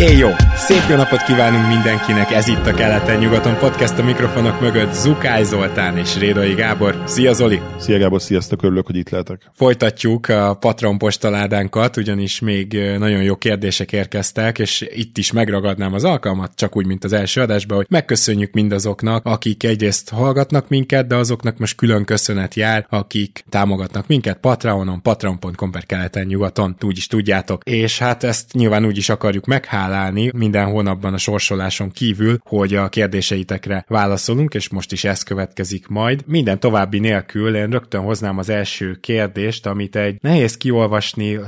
Éj jó! Szép jó napot kívánunk mindenkinek, ez itt a Keleten-nyugaton podcast a mikrofonok mögött Zukály Zoltán és Rédai Gábor. Szia Zoli! Szia Gábor, sziasztok, örülök, hogy itt lehetek. Folytatjuk a Patron postaládánkat, ugyanis még nagyon jó kérdések érkeztek, és itt is megragadnám az alkalmat, csak úgy, mint az első adásban, hogy megköszönjük mindazoknak, akik egyrészt hallgatnak minket, de azoknak most külön köszönet jár, akik támogatnak minket Patreonon, patreon.com per keleten-nyugaton, úgy is tudjátok. És hát ezt nyilván úgy is akarjuk meghálni, találni minden hónapban a sorsoláson kívül, hogy a kérdéseitekre válaszolunk, és most is ez következik majd. Minden további nélkül én rögtön hoznám az első kérdést, amit egy nehéz kiolvasni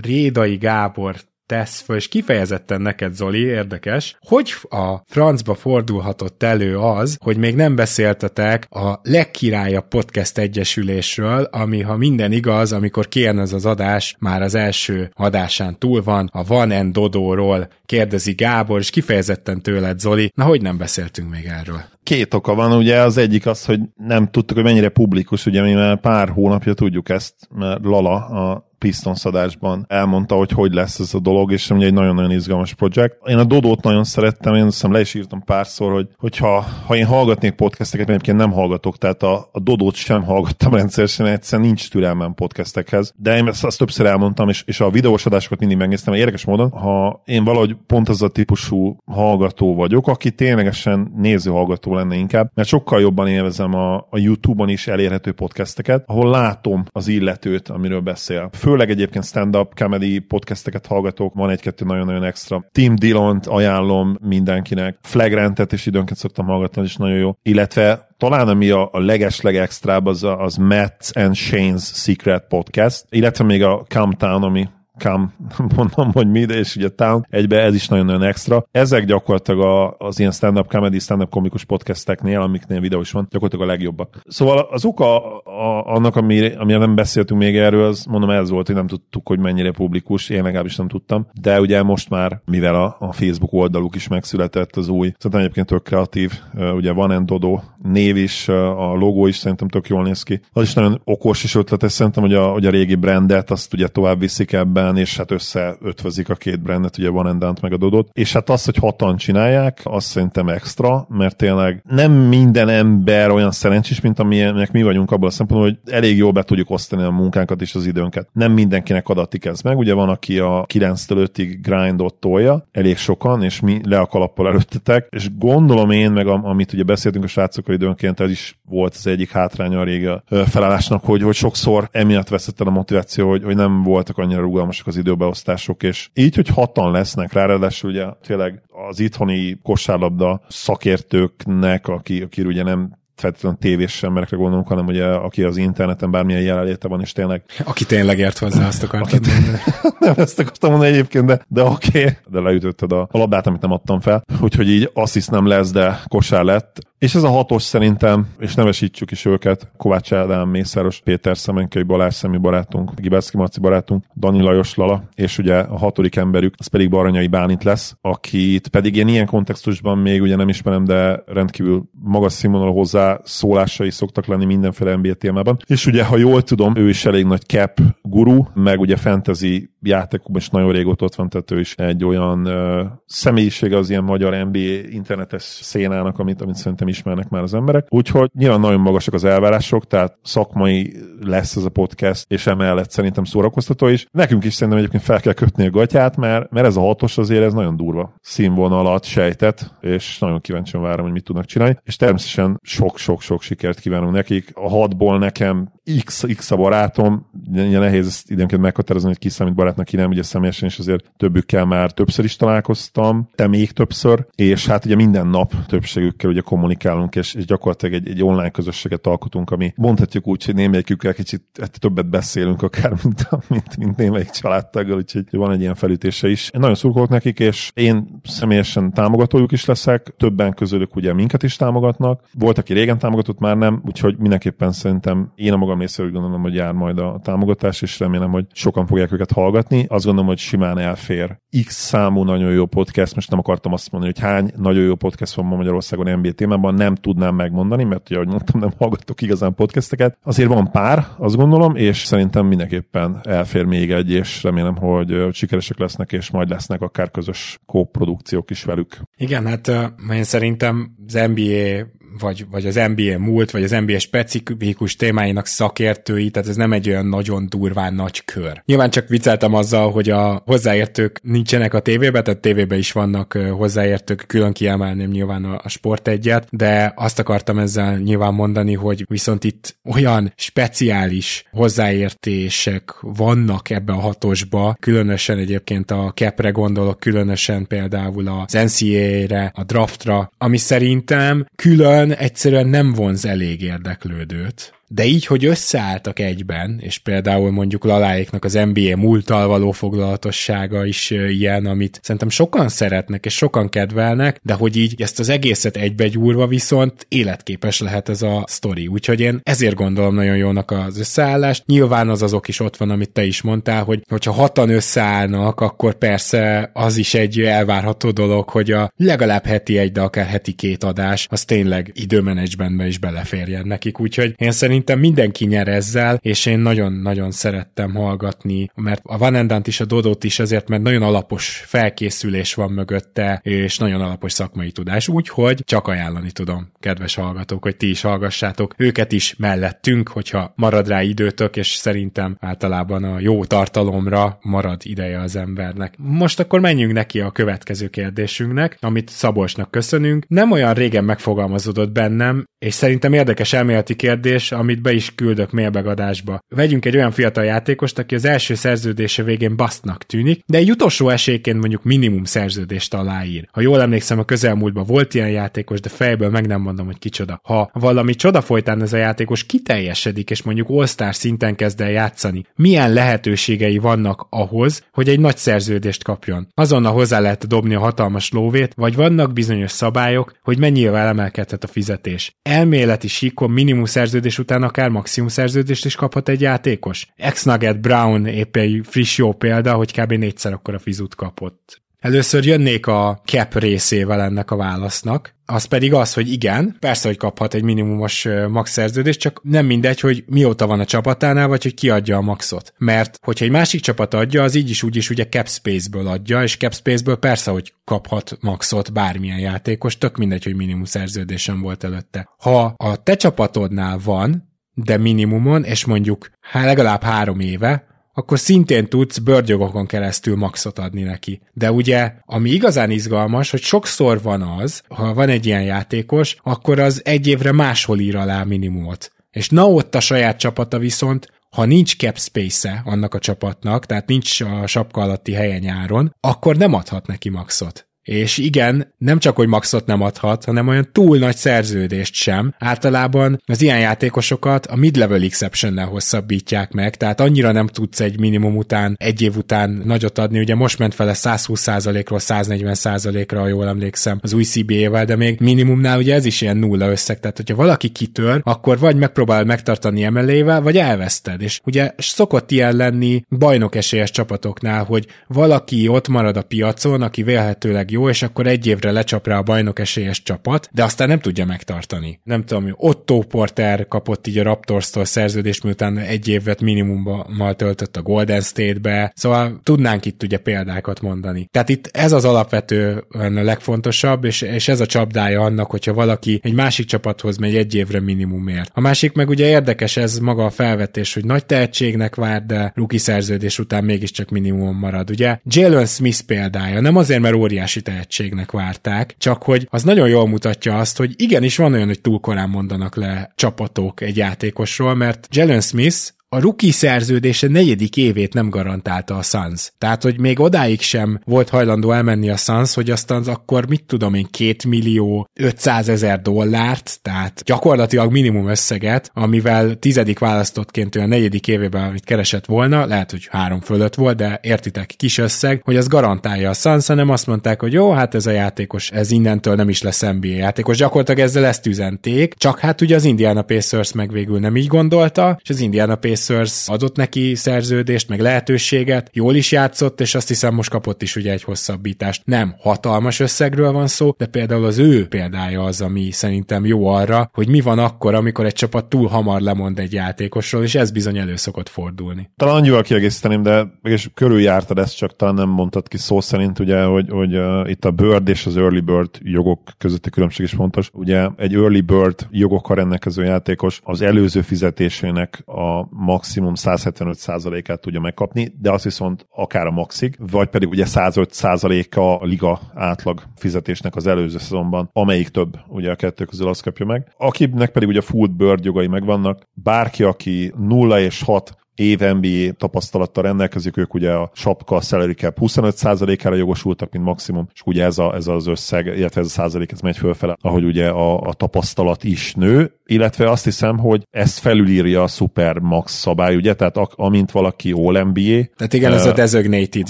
Rédai Gábor tesz föl, és kifejezetten neked, Zoli, érdekes, hogy a francba fordulhatott elő az, hogy még nem beszéltetek a legkirályabb podcast egyesülésről, ami, ha minden igaz, amikor kijön ez az adás, már az első adásán túl van, a Van and Dodóról kérdezi Gábor, és kifejezetten tőled, Zoli. Na, hogy nem beszéltünk még erről? Két oka van, ugye az egyik az, hogy nem tudtuk, hogy mennyire publikus, ugye mi már pár hónapja tudjuk ezt, mert Lala, a Pistons adásban elmondta, hogy hogy lesz ez a dolog, és ugye egy nagyon-nagyon izgalmas projekt. Én a Dodót nagyon szerettem, én hiszem le is írtam párszor, hogy hogyha ha én hallgatnék podcasteket, egyébként nem hallgatok, tehát a, a Dodót sem hallgattam rendszeresen, egyszerűen nincs türelmem podcastekhez. De én ezt, azt többször elmondtam, és, és a videós adásokat mindig megnéztem, érdekes módon, ha én valahogy pont az a típusú hallgató vagyok, aki ténylegesen néző hallgató lenne inkább, mert sokkal jobban élvezem a, a YouTube-on is elérhető podcasteket, ahol látom az illetőt, amiről beszél főleg egyébként stand-up comedy podcasteket hallgatok, van egy-kettő nagyon-nagyon extra. Tim Dillon-t ajánlom mindenkinek, Flagrantet is időnként szoktam hallgatni, és nagyon jó. Illetve talán ami a, a legesleg extrább az, az Matt and Shane's Secret Podcast, illetve még a Come Town, ami Come, mondom, hogy mi, és ugye Town, egybe ez is nagyon-nagyon extra. Ezek gyakorlatilag a, az ilyen stand-up comedy, stand-up komikus podcasteknél, amiknél videó is van, gyakorlatilag a legjobbak. Szóval az oka a, annak, ami, amire nem beszéltünk még erről, az mondom ez volt, hogy nem tudtuk, hogy mennyire publikus, én legalábbis nem tudtam, de ugye most már, mivel a, a Facebook oldaluk is megszületett az új, szerintem egyébként tök kreatív, ugye van en Dodo név is, a logó is szerintem tök jól néz ki. Az is nagyon okos és ötletes, szerintem, hogy a, hogy a régi brandet azt ugye tovább viszik ebben, után, és hát összeötvözik a két brandet, ugye van Endant meg a Dodot, és hát az, hogy hatan csinálják, az szerintem extra, mert tényleg nem minden ember olyan szerencsés, mint amilyenek mi vagyunk abban a szempontból, hogy elég jól be tudjuk osztani a munkánkat és az időnket. Nem mindenkinek adatik ez meg, ugye van, aki a 9-től 5-ig grindot tolja, elég sokan, és mi le a kalappal előttetek, és gondolom én, meg amit ugye beszéltünk a srácokkal időnként, ez is volt az egyik hátránya a régi felállásnak, hogy, hogy sokszor emiatt veszett el a motiváció, hogy, hogy nem voltak annyira rugalmas fontosak az időbeosztások, és így, hogy hatan lesznek rá, ráadásul ugye tényleg az itthoni kosárlabda szakértőknek, aki, aki ugye nem feltétlenül tévés emberekre gondolunk, hanem ugye aki az interneten bármilyen jelenléte van, és tényleg... Aki tényleg ért hozzá, azt akartam mondani. nem ezt akartam mondani egyébként, de, de oké. Okay. De leütötted a, a labdát, amit nem adtam fel. Úgyhogy így assziszt nem lesz, de kosár lett. És ez a hatos szerintem, és nevesítsük is őket, Kovács Ádám, Mészáros Péter Szemenköly, Balázs Szemi barátunk, Gibeszki Marci barátunk, Dani Lajos Lala, és ugye a hatodik emberük, az pedig Baranyai Bánit lesz, akit pedig én ilyen kontextusban még ugye nem ismerem, de rendkívül magas színvonalú hozzá szólásai szoktak lenni mindenféle NBA témában. És ugye, ha jól tudom, ő is elég nagy cap guru, meg ugye fantasy játékokban is nagyon régóta ott van, tehát ő is egy olyan uh, személyisége az ilyen magyar NBA internetes szénának, amit, amit szerintem ismernek már az emberek. Úgyhogy nyilván nagyon magasak az elvárások, tehát szakmai lesz ez a podcast, és emellett szerintem szórakoztató is. Nekünk is szerintem egyébként fel kell kötni a gatyát, mert, mert ez a hatos azért ez nagyon durva színvonalat sejtett, és nagyon kíváncsian várom, hogy mit tudnak csinálni. És természetesen sok-sok-sok sikert kívánunk nekik. A hatból nekem X, X a barátom, nehéz ezt időnként meghatározni, hogy ki számít barátnak, nem, ugye személyesen is azért többükkel már többször is találkoztam, te még többször, és hát ugye minden nap többségükkel ugye kommunikálunk, és, és gyakorlatilag egy, egy online közösséget alkotunk, ami mondhatjuk úgy, hogy némelyikükkel kicsit hát többet beszélünk akár, mint, mint, mint némelyik családtaggal, úgyhogy van egy ilyen felütése is. Én nagyon szurkolok nekik, és én személyesen támogatójuk is leszek, többen közülük ugye minket is támogatnak. Volt, aki régen támogatott, már nem, úgyhogy mindenképpen szerintem én a magam részéről gondolom, hogy jár majd a támogatás, és remélem, hogy sokan fogják őket hallgatni. Azt gondolom, hogy simán elfér. X számú nagyon jó podcast, most nem akartam azt mondani, hogy hány nagyon jó podcast van ma Magyarországon NBA témában, nem tudnám megmondani, mert ugye, ahogy mondtam, nem hallgattok igazán podcasteket. Azért van pár, azt gondolom, és szerintem mindenképpen elfér még egy, és remélem, hogy sikeresek lesznek, és majd lesznek akár közös kóprodukciók is velük. Igen, hát én szerintem az NBA vagy, vagy az NBA múlt, vagy az NBA specifikus témáinak szakértői, tehát ez nem egy olyan nagyon durván nagy kör. Nyilván csak vicceltem azzal, hogy a hozzáértők nincsenek a tévében, tehát tévében is vannak hozzáértők, külön kiemelném nyilván a, a sport egyet, de azt akartam ezzel nyilván mondani, hogy viszont itt olyan speciális hozzáértések vannak ebbe a hatosba, különösen egyébként a kepre gondolok, különösen például az NCAA-re, a draftra, ami szerintem külön egyszerűen nem vonz elég érdeklődőt de így, hogy összeálltak egyben, és például mondjuk Laláéknak az NBA múltal való foglalatossága is ilyen, amit szerintem sokan szeretnek, és sokan kedvelnek, de hogy így ezt az egészet egybegyúrva viszont életképes lehet ez a sztori. Úgyhogy én ezért gondolom nagyon jónak az összeállást. Nyilván az azok is ott van, amit te is mondtál, hogy hogyha hatan összeállnak, akkor persze az is egy elvárható dolog, hogy a legalább heti egy, de akár heti két adás, az tényleg időmenedzsmentbe is beleférjen nekik. Úgyhogy én szerintem szerintem mindenki nyer ezzel, és én nagyon-nagyon szerettem hallgatni, mert a Van Endant is, a Dodot is azért, mert nagyon alapos felkészülés van mögötte, és nagyon alapos szakmai tudás, úgyhogy csak ajánlani tudom, kedves hallgatók, hogy ti is hallgassátok őket is mellettünk, hogyha marad rá időtök, és szerintem általában a jó tartalomra marad ideje az embernek. Most akkor menjünk neki a következő kérdésünknek, amit Szabolcsnak köszönünk. Nem olyan régen megfogalmazódott bennem, és szerintem érdekes elméleti kérdés, amit be is küldök mailbegadásba. Vegyünk egy olyan fiatal játékost, aki az első szerződése végén basztnak tűnik, de egy utolsó esélyként mondjuk minimum szerződést aláír. Ha jól emlékszem, a közelmúltban volt ilyen játékos, de fejből meg nem mondom, hogy kicsoda. Ha valami csoda folytán ez a játékos kiteljesedik, és mondjuk all szinten kezd el játszani, milyen lehetőségei vannak ahhoz, hogy egy nagy szerződést kapjon? Azonnal hozzá lehet dobni a hatalmas lóvét, vagy vannak bizonyos szabályok, hogy mennyivel emelkedhet a fizetés. Elméleti síkon minimum szerződés után akár maximum szerződést is kaphat egy játékos. Ex-Nugget Brown épp egy friss jó példa, hogy kb. négyszer akkor a fizut kapott. Először jönnék a cap részével ennek a válasznak, az pedig az, hogy igen, persze, hogy kaphat egy minimumos max szerződést, csak nem mindegy, hogy mióta van a csapatánál, vagy hogy ki adja a maxot. Mert hogyha egy másik csapat adja, az így is úgy is ugye cap space-ből adja, és cap space-ből persze, hogy kaphat maxot bármilyen játékos, tök mindegy, hogy minimum szerződésem volt előtte. Ha a te csapatodnál van, de minimumon, és mondjuk hát legalább három éve, akkor szintén tudsz bőrgyogokon keresztül maxot adni neki. De ugye, ami igazán izgalmas, hogy sokszor van az, ha van egy ilyen játékos, akkor az egy évre máshol ír alá minimumot. És na ott a saját csapata viszont ha nincs cap space-e annak a csapatnak, tehát nincs a sapka alatti helye nyáron, akkor nem adhat neki maxot. És igen, nem csak, hogy maxot nem adhat, hanem olyan túl nagy szerződést sem. Általában az ilyen játékosokat a mid-level exception hosszabbítják meg, tehát annyira nem tudsz egy minimum után, egy év után nagyot adni. Ugye most ment fel 120%-ról 140%-ra, ha jól emlékszem, az új CBA-vel, de még minimumnál ugye ez is ilyen nulla összeg. Tehát, hogyha valaki kitör, akkor vagy megpróbál megtartani emelével, vagy elveszted. És ugye szokott ilyen lenni bajnok esélyes csapatoknál, hogy valaki ott marad a piacon, aki vélhetőleg jó, és akkor egy évre lecsap rá a bajnok esélyes csapat, de aztán nem tudja megtartani. Nem tudom, Otto Porter kapott így a Raptors-tól szerződést, miután egy évet minimummal töltött a Golden State-be, szóval tudnánk itt ugye példákat mondani. Tehát itt ez az alapvető a legfontosabb, és, és ez a csapdája annak, hogyha valaki egy másik csapathoz megy egy évre minimumért. A másik meg ugye érdekes ez maga a felvetés, hogy nagy tehetségnek vár, de ruki szerződés után mégiscsak minimum marad. Ugye Jalen Smith példája, nem azért, mert óriási tehetségnek várták, csak hogy az nagyon jól mutatja azt, hogy igenis van olyan, hogy túl korán mondanak le csapatok egy játékosról, mert Jalen Smith a ruki szerződése negyedik évét nem garantálta a Suns. Tehát, hogy még odáig sem volt hajlandó elmenni a Suns, hogy aztán az akkor mit tudom én, két millió 500 ezer dollárt, tehát gyakorlatilag minimum összeget, amivel tizedik választottként olyan negyedik évében, amit keresett volna, lehet, hogy három fölött volt, de értitek, kis összeg, hogy az garantálja a Suns, hanem azt mondták, hogy jó, hát ez a játékos, ez innentől nem is lesz NBA játékos. Gyakorlatilag ezzel ezt üzenték, csak hát ugye az Indiana Pacers meg végül nem így gondolta, és az Indiana Pacers adott neki szerződést, meg lehetőséget, jól is játszott, és azt hiszem most kapott is ugye egy hosszabbítást. Nem hatalmas összegről van szó, de például az ő példája az, ami szerintem jó arra, hogy mi van akkor, amikor egy csapat túl hamar lemond egy játékosról, és ez bizony elő szokott fordulni. Talán annyival kiegészíteném, de mégis körüljártad ezt, csak talán nem mondtad ki szó szerint, ugye, hogy, hogy uh, itt a Bird és az Early Bird jogok közötti különbség is fontos. Ugye egy Early Bird jogokkal rendelkező játékos az előző fizetésének a maximum 175%-át tudja megkapni, de azt viszont akár a maxig, vagy pedig ugye 105%-a a liga átlag fizetésnek az előző szezonban, amelyik több, ugye a kettő közül azt kapja meg. Akinek pedig ugye full bird jogai megvannak, bárki, aki 0 és 6 év NBA tapasztalattal rendelkezik, ők ugye a sapka a salary cap 25%-ára jogosultak, mint maximum, és ugye ez, a, ez az összeg, illetve ez a százalék, ez megy fölfele, ahogy ugye a, a tapasztalat is nő, illetve azt hiszem, hogy ezt felülírja a Supermax szabály, ugye, tehát a, amint valaki All NBA. Tehát igen, ez uh, a designated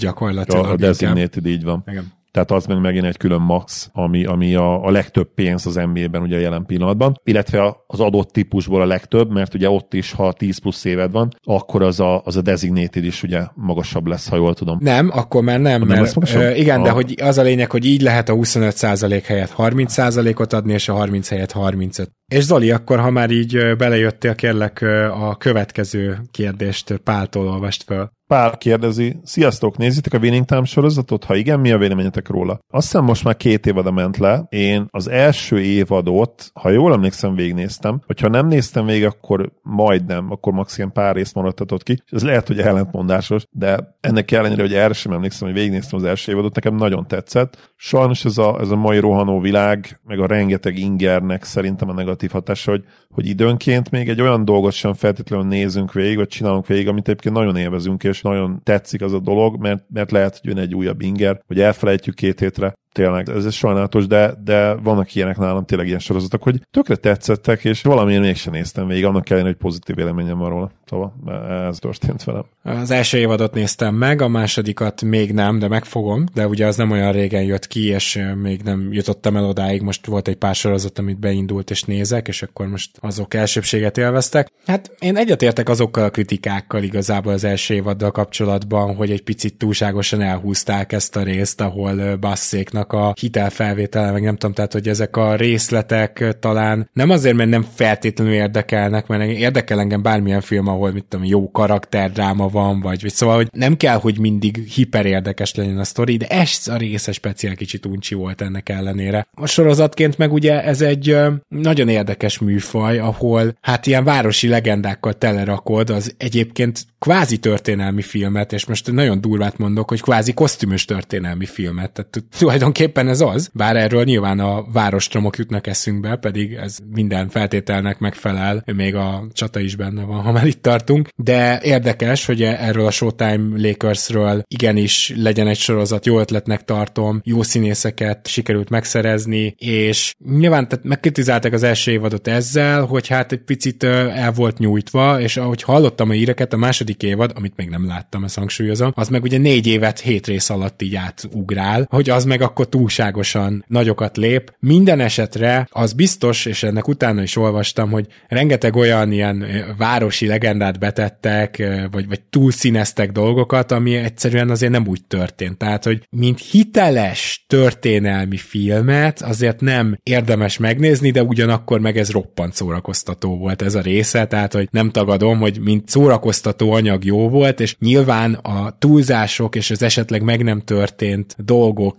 gyakorlatilag. A designated, így van. Igen tehát az meg megint egy külön max, ami, ami a, a legtöbb pénz az NBA-ben ugye jelen pillanatban, illetve az adott típusból a legtöbb, mert ugye ott is, ha 10 plusz éved van, akkor az a, az a designated is ugye magasabb lesz, ha jól tudom. Nem, akkor már nem, nem mert ö, igen, a... de hogy az a lényeg, hogy így lehet a 25% helyett 30%-ot adni, és a 30 helyett 35. És Zoli, akkor ha már így belejöttél, kérlek a következő kérdést Páltól olvast fel. Pál kérdezi, sziasztok, nézitek a Winning Time sorozatot? Ha igen, mi a véleményetek róla? Azt hiszem most már két évada ment le. Én az első évadot, ha jól emlékszem, végignéztem. Hogyha nem néztem végig, akkor majdnem, akkor max ilyen pár részt maradtatott ki. Ez lehet, hogy ellentmondásos, de ennek ellenére, hogy erre sem emlékszem, hogy végignéztem az első évadot, nekem nagyon tetszett. Sajnos ez a, ez a mai rohanó világ, meg a rengeteg ingernek szerintem a negatív hatása, hogy, hogy időnként még egy olyan dolgot sem feltétlenül nézünk végig, vagy csinálunk végig, amit egyébként nagyon élvezünk, és nagyon tetszik az a dolog, mert, mert lehet, hogy jön egy újabb inger, hogy elfelejtjük két hétre, tényleg, ez, ez sajnálatos, de, de vannak ilyenek nálam tényleg ilyen sorozatok, hogy tökre tetszettek, és valamiért mégsem néztem végig, annak ellenére, hogy pozitív élményem van róla. Szóval ez történt velem. Az első évadot néztem meg, a másodikat még nem, de megfogom, de ugye az nem olyan régen jött ki, és még nem jutottam el odáig, most volt egy pár sorozat, amit beindult és nézek, és akkor most azok elsőbséget élveztek. Hát én egyetértek azokkal a kritikákkal igazából az első évaddal kapcsolatban, hogy egy picit túlságosan elhúzták ezt a részt, ahol basszéknak a hitelfelvétele, meg nem tudom, tehát hogy ezek a részletek talán nem azért, mert nem feltétlenül érdekelnek, mert érdekel engem bármilyen film, ahol mit tudom, jó karakterdráma van, vagy, vagy szóval, hogy nem kell, hogy mindig hiper érdekes legyen a sztori, de ez a része speciál kicsit uncsi volt ennek ellenére. A sorozatként meg ugye ez egy nagyon érdekes műfaj, ahol hát ilyen városi legendákkal telerakod az egyébként kvázi történelmi filmet, és most nagyon durvát mondok, hogy kvázi kosztümös történelmi filmet. Tehát tulajdonképpen ez az, bár erről nyilván a várostromok jutnak eszünkbe, pedig ez minden feltételnek megfelel, még a csata is benne van, ha már itt tartunk, de érdekes, hogy erről a Showtime Lakersről igenis legyen egy sorozat, jó ötletnek tartom, jó színészeket sikerült megszerezni, és nyilván tehát megkritizálták az első évadot ezzel, hogy hát egy picit el volt nyújtva, és ahogy hallottam a íreket, a második évad, amit még nem láttam, ezt hangsúlyozom, az meg ugye négy évet hét rész alatt így átugrál, hogy az meg akkor túlságosan nagyokat lép. Minden esetre az biztos, és ennek utána is olvastam, hogy rengeteg olyan ilyen városi legendát betettek, vagy, vagy túlszíneztek dolgokat, ami egyszerűen azért nem úgy történt. Tehát, hogy mint hiteles történelmi filmet azért nem érdemes megnézni, de ugyanakkor meg ez roppant szórakoztató volt ez a része, tehát, hogy nem tagadom, hogy mint szórakoztató anyag jó volt, és nyilván a túlzások és az esetleg meg nem történt dolgok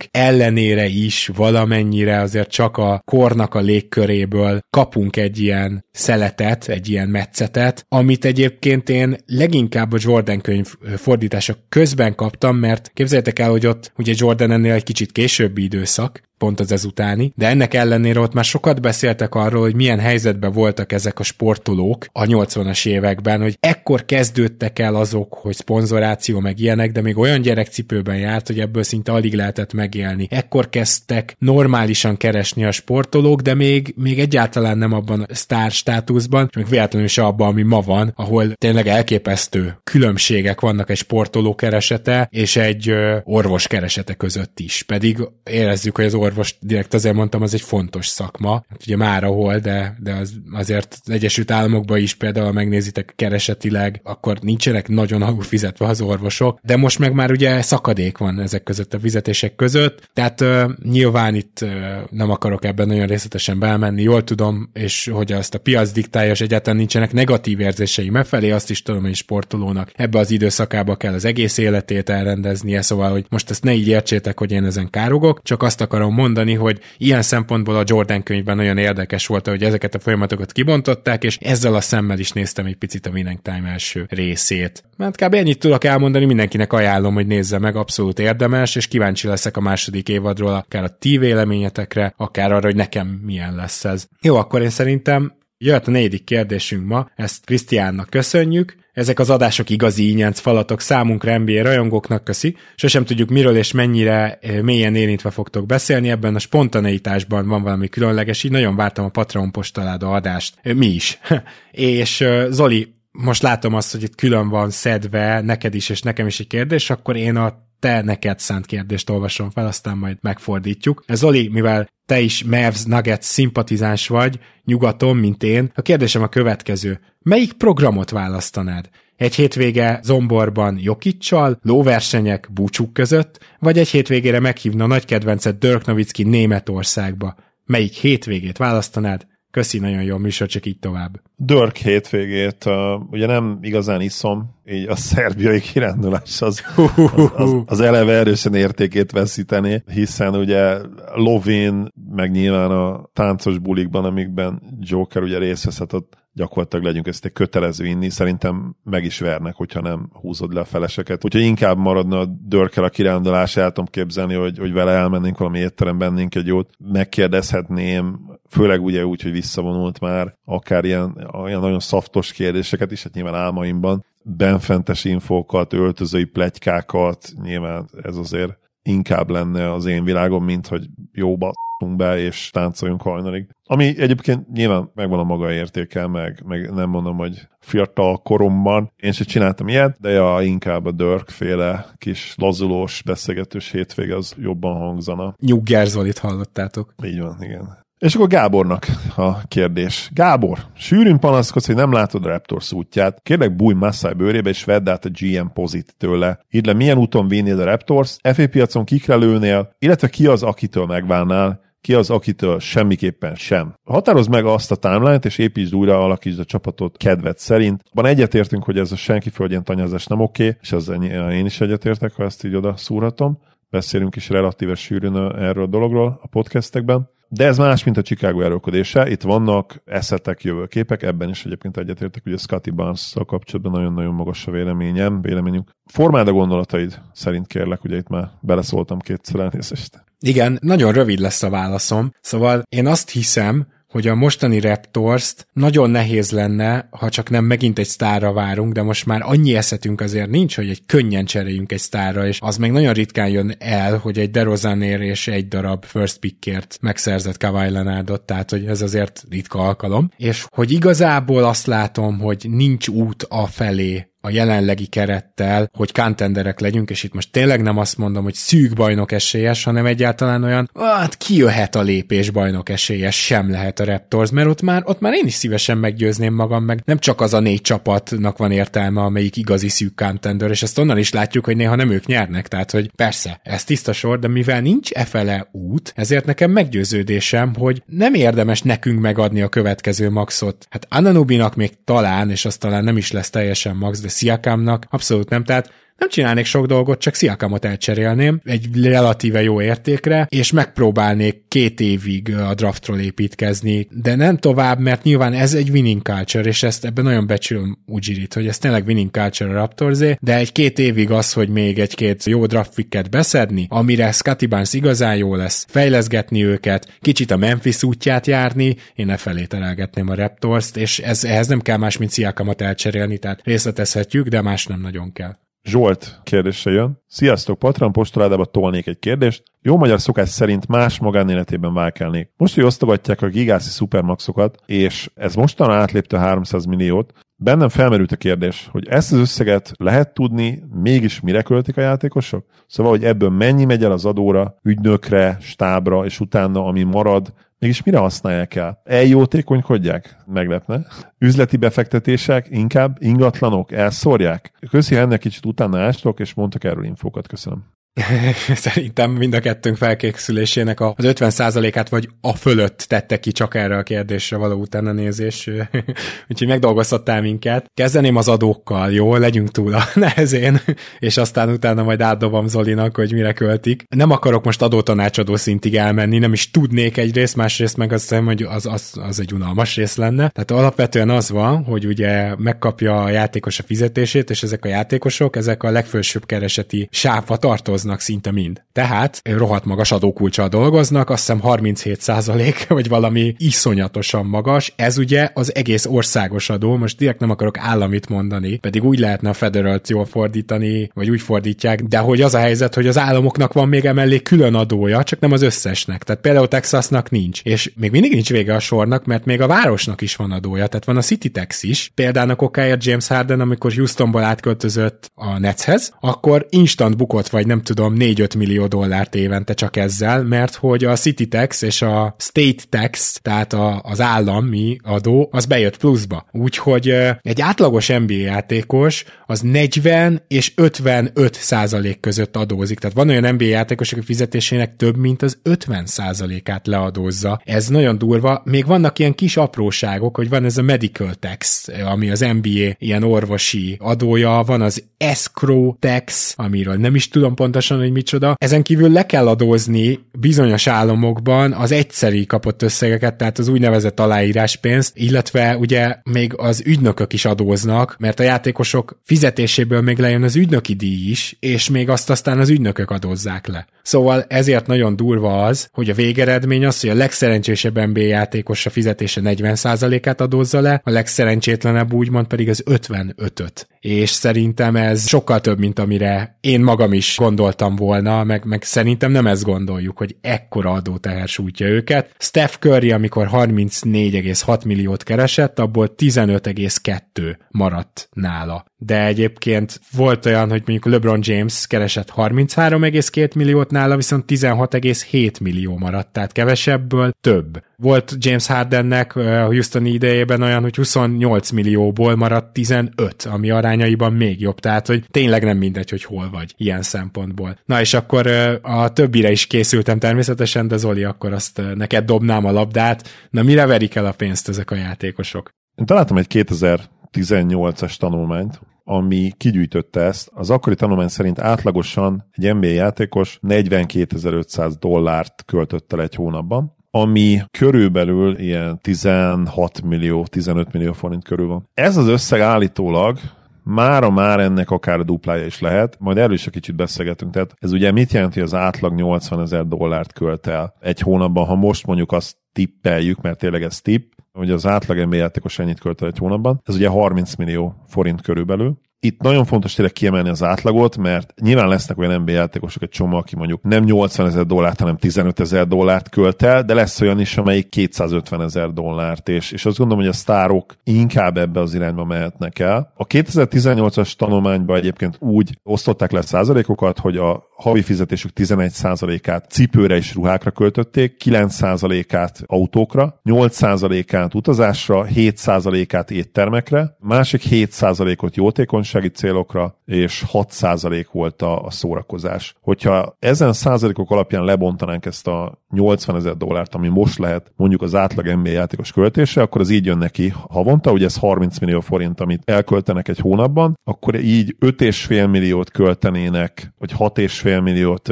ellenére is valamennyire azért csak a kornak a légköréből kapunk egy ilyen szeletet, egy ilyen metszetet, amit egyébként én leginkább a Jordan könyv fordítása közben kaptam, mert képzeljétek el, hogy ott ugye Jordan ennél egy kicsit későbbi időszak, pont az ezutáni, de ennek ellenére ott már sokat beszéltek arról, hogy milyen helyzetben voltak ezek a sportolók a 80-as években, hogy ekkor kezdődtek el azok, hogy szponzoráció meg ilyenek, de még olyan gyerekcipőben járt, hogy ebből szinte alig lehetett megélni. Ekkor kezdtek normálisan keresni a sportolók, de még, még egyáltalán nem abban a sztár státuszban, és még véletlenül se abban, ami ma van, ahol tényleg elképesztő különbségek vannak egy sportoló keresete és egy orvos keresete között is. Pedig érezzük, hogy az orvos, direkt azért mondtam, az egy fontos szakma. Hát ugye már ahol, de, de az, azért az Egyesült Államokban is például megnézitek keresetileg, akkor nincsenek nagyon alul fizetve az orvosok, de most meg már ugye szakadék van ezek között a fizetések között, tehát uh, nyilván itt uh, nem akarok ebben nagyon részletesen belmenni, jól tudom, és hogy azt a piac diktálja, és egyáltalán nincsenek negatív érzései megfelé, azt is tudom, hogy sportolónak ebbe az időszakába kell az egész életét elrendeznie, szóval, hogy most ezt ne így értsétek, hogy én ezen károgok, csak azt akarom mondani, hogy ilyen szempontból a Jordan könyvben nagyon érdekes volt, hogy ezeket a folyamatokat kibontották, és ezzel a szemmel is néztem egy picit a Winning Time első részét. Mert kb. ennyit tudok elmondani, mindenkinek ajánlom, hogy nézze meg, abszolút érdemes, és kíváncsi leszek a második évadról, akár a ti véleményetekre, akár arra, hogy nekem milyen lesz ez. Jó, akkor én szerintem Jöhet a negyedik kérdésünk ma, ezt Krisztiánnak köszönjük. Ezek az adások igazi ínyenc falatok számunkra NBA rajongóknak köszi. Sosem tudjuk miről és mennyire eh, mélyen érintve fogtok beszélni, ebben a spontaneitásban van valami különleges, így nagyon vártam a Patreon postaláda adást. Eh, mi is. és eh, Zoli, most látom azt, hogy itt külön van szedve neked is és nekem is egy kérdés, akkor én a te neked szánt kérdést olvasom fel, aztán majd megfordítjuk. Zoli, mivel te is Mavs Nuggets szimpatizáns vagy, nyugaton, mint én, a kérdésem a következő. Melyik programot választanád? Egy hétvége Zomborban Jokicsal, lóversenyek búcsuk között, vagy egy hétvégére meghívna nagy kedvencet Dirk Németországba? Melyik hétvégét választanád? Köszi, nagyon jó műsor, csak így tovább. Dörk hétvégét, uh, ugye nem igazán iszom, így a szerbiai kirándulás az, az, az, az eleve erősen értékét veszíteni, hiszen ugye Lovin, meg nyilván a táncos bulikban, amikben Joker ugye részt veszett, ott gyakorlatilag legyünk ezt egy kötelező inni, szerintem meg is vernek, hogyha nem húzod le a feleseket. Úgyhogy inkább maradna a dörkel a kirándulás, el tudom képzelni, hogy, hogy vele elmennénk valami étterem, bennénk egy jót, megkérdezhetném, főleg ugye úgy, hogy visszavonult már, akár ilyen, olyan nagyon szaftos kérdéseket is, hát nyilván álmaimban, benfentes infókat, öltözői plegykákat, nyilván ez azért inkább lenne az én világom, mint hogy jóba be, és táncoljunk hajnalig. Ami egyébként nyilván megvan a maga értéke, meg, meg nem mondom, hogy fiatal koromban én sem csináltam ilyet, de ja, inkább a Dörk féle kis lazulós, beszélgetős hétvége az jobban hangzana. Nyugger Zolit hallottátok. Így van, igen. És akkor Gábornak a kérdés. Gábor, sűrűn panaszkodsz, hogy nem látod a Raptors útját. Kérlek bújj Massai bőrébe, és vedd át a GM pozit tőle. Írd le, milyen úton vinnéd a Raptors, FA piacon kikre lőnél, illetve ki az, akitől megválnál ki az, akitől semmiképpen sem. Határozd meg azt a timeline-t, és építsd újra, alakítsd a csapatot kedved szerint. Van egyetértünk, hogy ez a senki földjén tanyázás nem oké, okay, és az én is egyetértek, ha ezt így oda szúrhatom. Beszélünk is relatíve sűrűn erről a dologról a podcastekben. De ez más, mint a Chicago erőködése. Itt vannak eszetek, jövőképek, ebben is egyébként egyetértek, hogy a Scotty barnes kapcsolatban nagyon-nagyon magas a véleményem, véleményünk. Formáld a gondolataid szerint kérlek, ugye itt már beleszóltam kétszer elnézést. Igen, nagyon rövid lesz a válaszom. Szóval én azt hiszem, hogy a mostani Raptors-t nagyon nehéz lenne, ha csak nem megint egy sztárra várunk, de most már annyi eszetünk azért nincs, hogy egy könnyen cseréljünk egy sztárra, és az meg nagyon ritkán jön el, hogy egy DeRozanér és egy darab first pickért megszerzett Kawhi Leonardot, tehát hogy ez azért ritka alkalom. És hogy igazából azt látom, hogy nincs út a felé, a jelenlegi kerettel, hogy contenderek legyünk, és itt most tényleg nem azt mondom, hogy szűk bajnok esélyes, hanem egyáltalán olyan, hát ki jöhet a lépés bajnok esélyes, sem lehet a Raptors, mert ott már, ott már én is szívesen meggyőzném magam, meg nem csak az a négy csapatnak van értelme, amelyik igazi szűk contender, és ezt onnan is látjuk, hogy néha nem ők nyernek, tehát hogy persze, ez tiszta sor, de mivel nincs e fele út, ezért nekem meggyőződésem, hogy nem érdemes nekünk megadni a következő maxot. Hát Ananubinak még talán, és az talán nem is lesz teljesen max, de Sziakámnak abszolút nem. Tehát nem csinálnék sok dolgot, csak Sziakamot elcserélném egy relatíve jó értékre, és megpróbálnék két évig a draftról építkezni, de nem tovább, mert nyilván ez egy winning culture, és ezt ebben nagyon becsülöm Ujirit, hogy ez tényleg winning culture a Raptorzé, de egy két évig az, hogy még egy-két jó draft picket beszedni, amire Scotty Barnes igazán jó lesz, fejleszgetni őket, kicsit a Memphis útját járni, én ne felé terelgetném a Raptors-t, és ez, ehhez nem kell más, mint Sziakamot elcserélni, tehát részletezhetjük, de más nem nagyon kell. Zsolt kérdése jön. Sziasztok, Patron postoládába tolnék egy kérdést. Jó magyar szokás szerint más magánéletében válkelnék. Most, hogy osztogatják a gigászi szupermaxokat, és ez mostanra átlépte 300 milliót, bennem felmerült a kérdés, hogy ezt az összeget lehet tudni, mégis mire költik a játékosok? Szóval, hogy ebből mennyi megy el az adóra, ügynökre, stábra, és utána, ami marad, Mégis mire használják el? Eljótékonykodják? Meglepne. Üzleti befektetések? Inkább ingatlanok? Elszórják? Köszi, ennek kicsit utána ástok, és mondtak erről infókat. Köszönöm. Szerintem mind a kettőnk felkészülésének az 50%-át vagy a fölött tette ki csak erre a kérdésre való utána nézés. Úgyhogy megdolgoztattál minket. Kezdeném az adókkal, jó? Legyünk túl a nehezén, és aztán utána majd átdobom Zolinak, hogy mire költik. Nem akarok most adótanácsadó szintig elmenni, nem is tudnék egyrészt, másrészt meg azt hiszem, hogy az, az, az egy unalmas rész lenne. Tehát alapvetően az van, hogy ugye megkapja a játékos a fizetését, és ezek a játékosok, ezek a legfősőbb kereseti sávba tartoznak dolgoznak szinte mind. Tehát rohadt magas adókulcsal dolgoznak, azt hiszem 37 százalék, vagy valami iszonyatosan magas. Ez ugye az egész országos adó, most direkt nem akarok államit mondani, pedig úgy lehetne a federalt jól fordítani, vagy úgy fordítják, de hogy az a helyzet, hogy az államoknak van még emellé külön adója, csak nem az összesnek. Tehát például Texasnak nincs, és még mindig nincs vége a sornak, mert még a városnak is van adója, tehát van a City Tax is. Például okáért James Harden, amikor Houstonból átköltözött a Netshez, akkor instant bukott, vagy nem tudom, tudom, 4-5 millió dollárt évente csak ezzel, mert hogy a City Tax és a State Tax, tehát a, az állami adó, az bejött pluszba. Úgyhogy egy átlagos NBA játékos az 40 és 55 százalék között adózik. Tehát van olyan NBA játékos, aki fizetésének több, mint az 50 százalékát leadózza. Ez nagyon durva. Még vannak ilyen kis apróságok, hogy van ez a medical tax, ami az NBA ilyen orvosi adója, van az escrow tax, amiről nem is tudom pontosan pontosan, hogy micsoda. Ezen kívül le kell adózni bizonyos államokban az egyszeri kapott összegeket, tehát az úgynevezett aláíráspénzt, illetve ugye még az ügynökök is adóznak, mert a játékosok fizetéséből még lejön az ügynöki díj is, és még azt aztán az ügynökök adózzák le. Szóval ezért nagyon durva az, hogy a végeredmény az, hogy a legszerencsésebb NBA játékos a fizetése 40%-át adózza le, a legszerencsétlenebb úgymond pedig az 55-öt. És szerintem ez sokkal több, mint amire én magam is gondoltam volna, meg, meg szerintem nem ezt gondoljuk, hogy ekkora adóteher sújtja őket. Steph Curry, amikor 34,6 milliót keresett, abból 15,2 maradt nála de egyébként volt olyan, hogy mondjuk LeBron James keresett 33,2 milliót nála, viszont 16,7 millió maradt, tehát kevesebből több. Volt James Hardennek a Houston idejében olyan, hogy 28 millióból maradt 15, ami arányaiban még jobb, tehát hogy tényleg nem mindegy, hogy hol vagy ilyen szempontból. Na és akkor a többire is készültem természetesen, de Zoli, akkor azt neked dobnám a labdát. Na mire verik el a pénzt ezek a játékosok? Én találtam egy 2000 18-as tanulmányt, ami kigyűjtötte ezt. Az akkori tanulmány szerint átlagosan egy NBA játékos 42.500 dollárt költött el egy hónapban, ami körülbelül ilyen 16 millió, 15 millió forint körül van. Ez az összeg állítólag mára már ennek akár a duplája is lehet, majd erről is egy kicsit beszélgetünk. Tehát ez ugye mit jelent, hogy az átlag 80 ezer dollárt költ el egy hónapban, ha most mondjuk azt tippeljük, mert tényleg ez tipp, hogy az átlag NBA játékos ennyit költ egy hónapban. Ez ugye 30 millió forint körülbelül. Itt nagyon fontos tényleg kiemelni az átlagot, mert nyilván lesznek olyan NBA játékosok egy csomó, aki mondjuk nem 80 ezer dollárt, hanem 15 ezer dollárt költ el, de lesz olyan is, amelyik 250 ezer dollárt, és, és azt gondolom, hogy a sztárok inkább ebbe az irányba mehetnek el. A 2018-as tanulmányban egyébként úgy osztották le százalékokat, hogy a havi fizetésük 11%-át cipőre és ruhákra költötték, 9%-át autókra, 8%-át utazásra, 7%-át éttermekre, másik 7%-ot jótékony biztonsági célokra, és 6% volt a, a szórakozás. Hogyha ezen százalékok alapján lebontanánk ezt a 80 ezer dollárt, ami most lehet mondjuk az átlag NBA játékos költése, akkor az így jön neki havonta, ugye ez 30 millió forint, amit elköltenek egy hónapban, akkor így 5,5 milliót költenének, vagy 6,5 milliót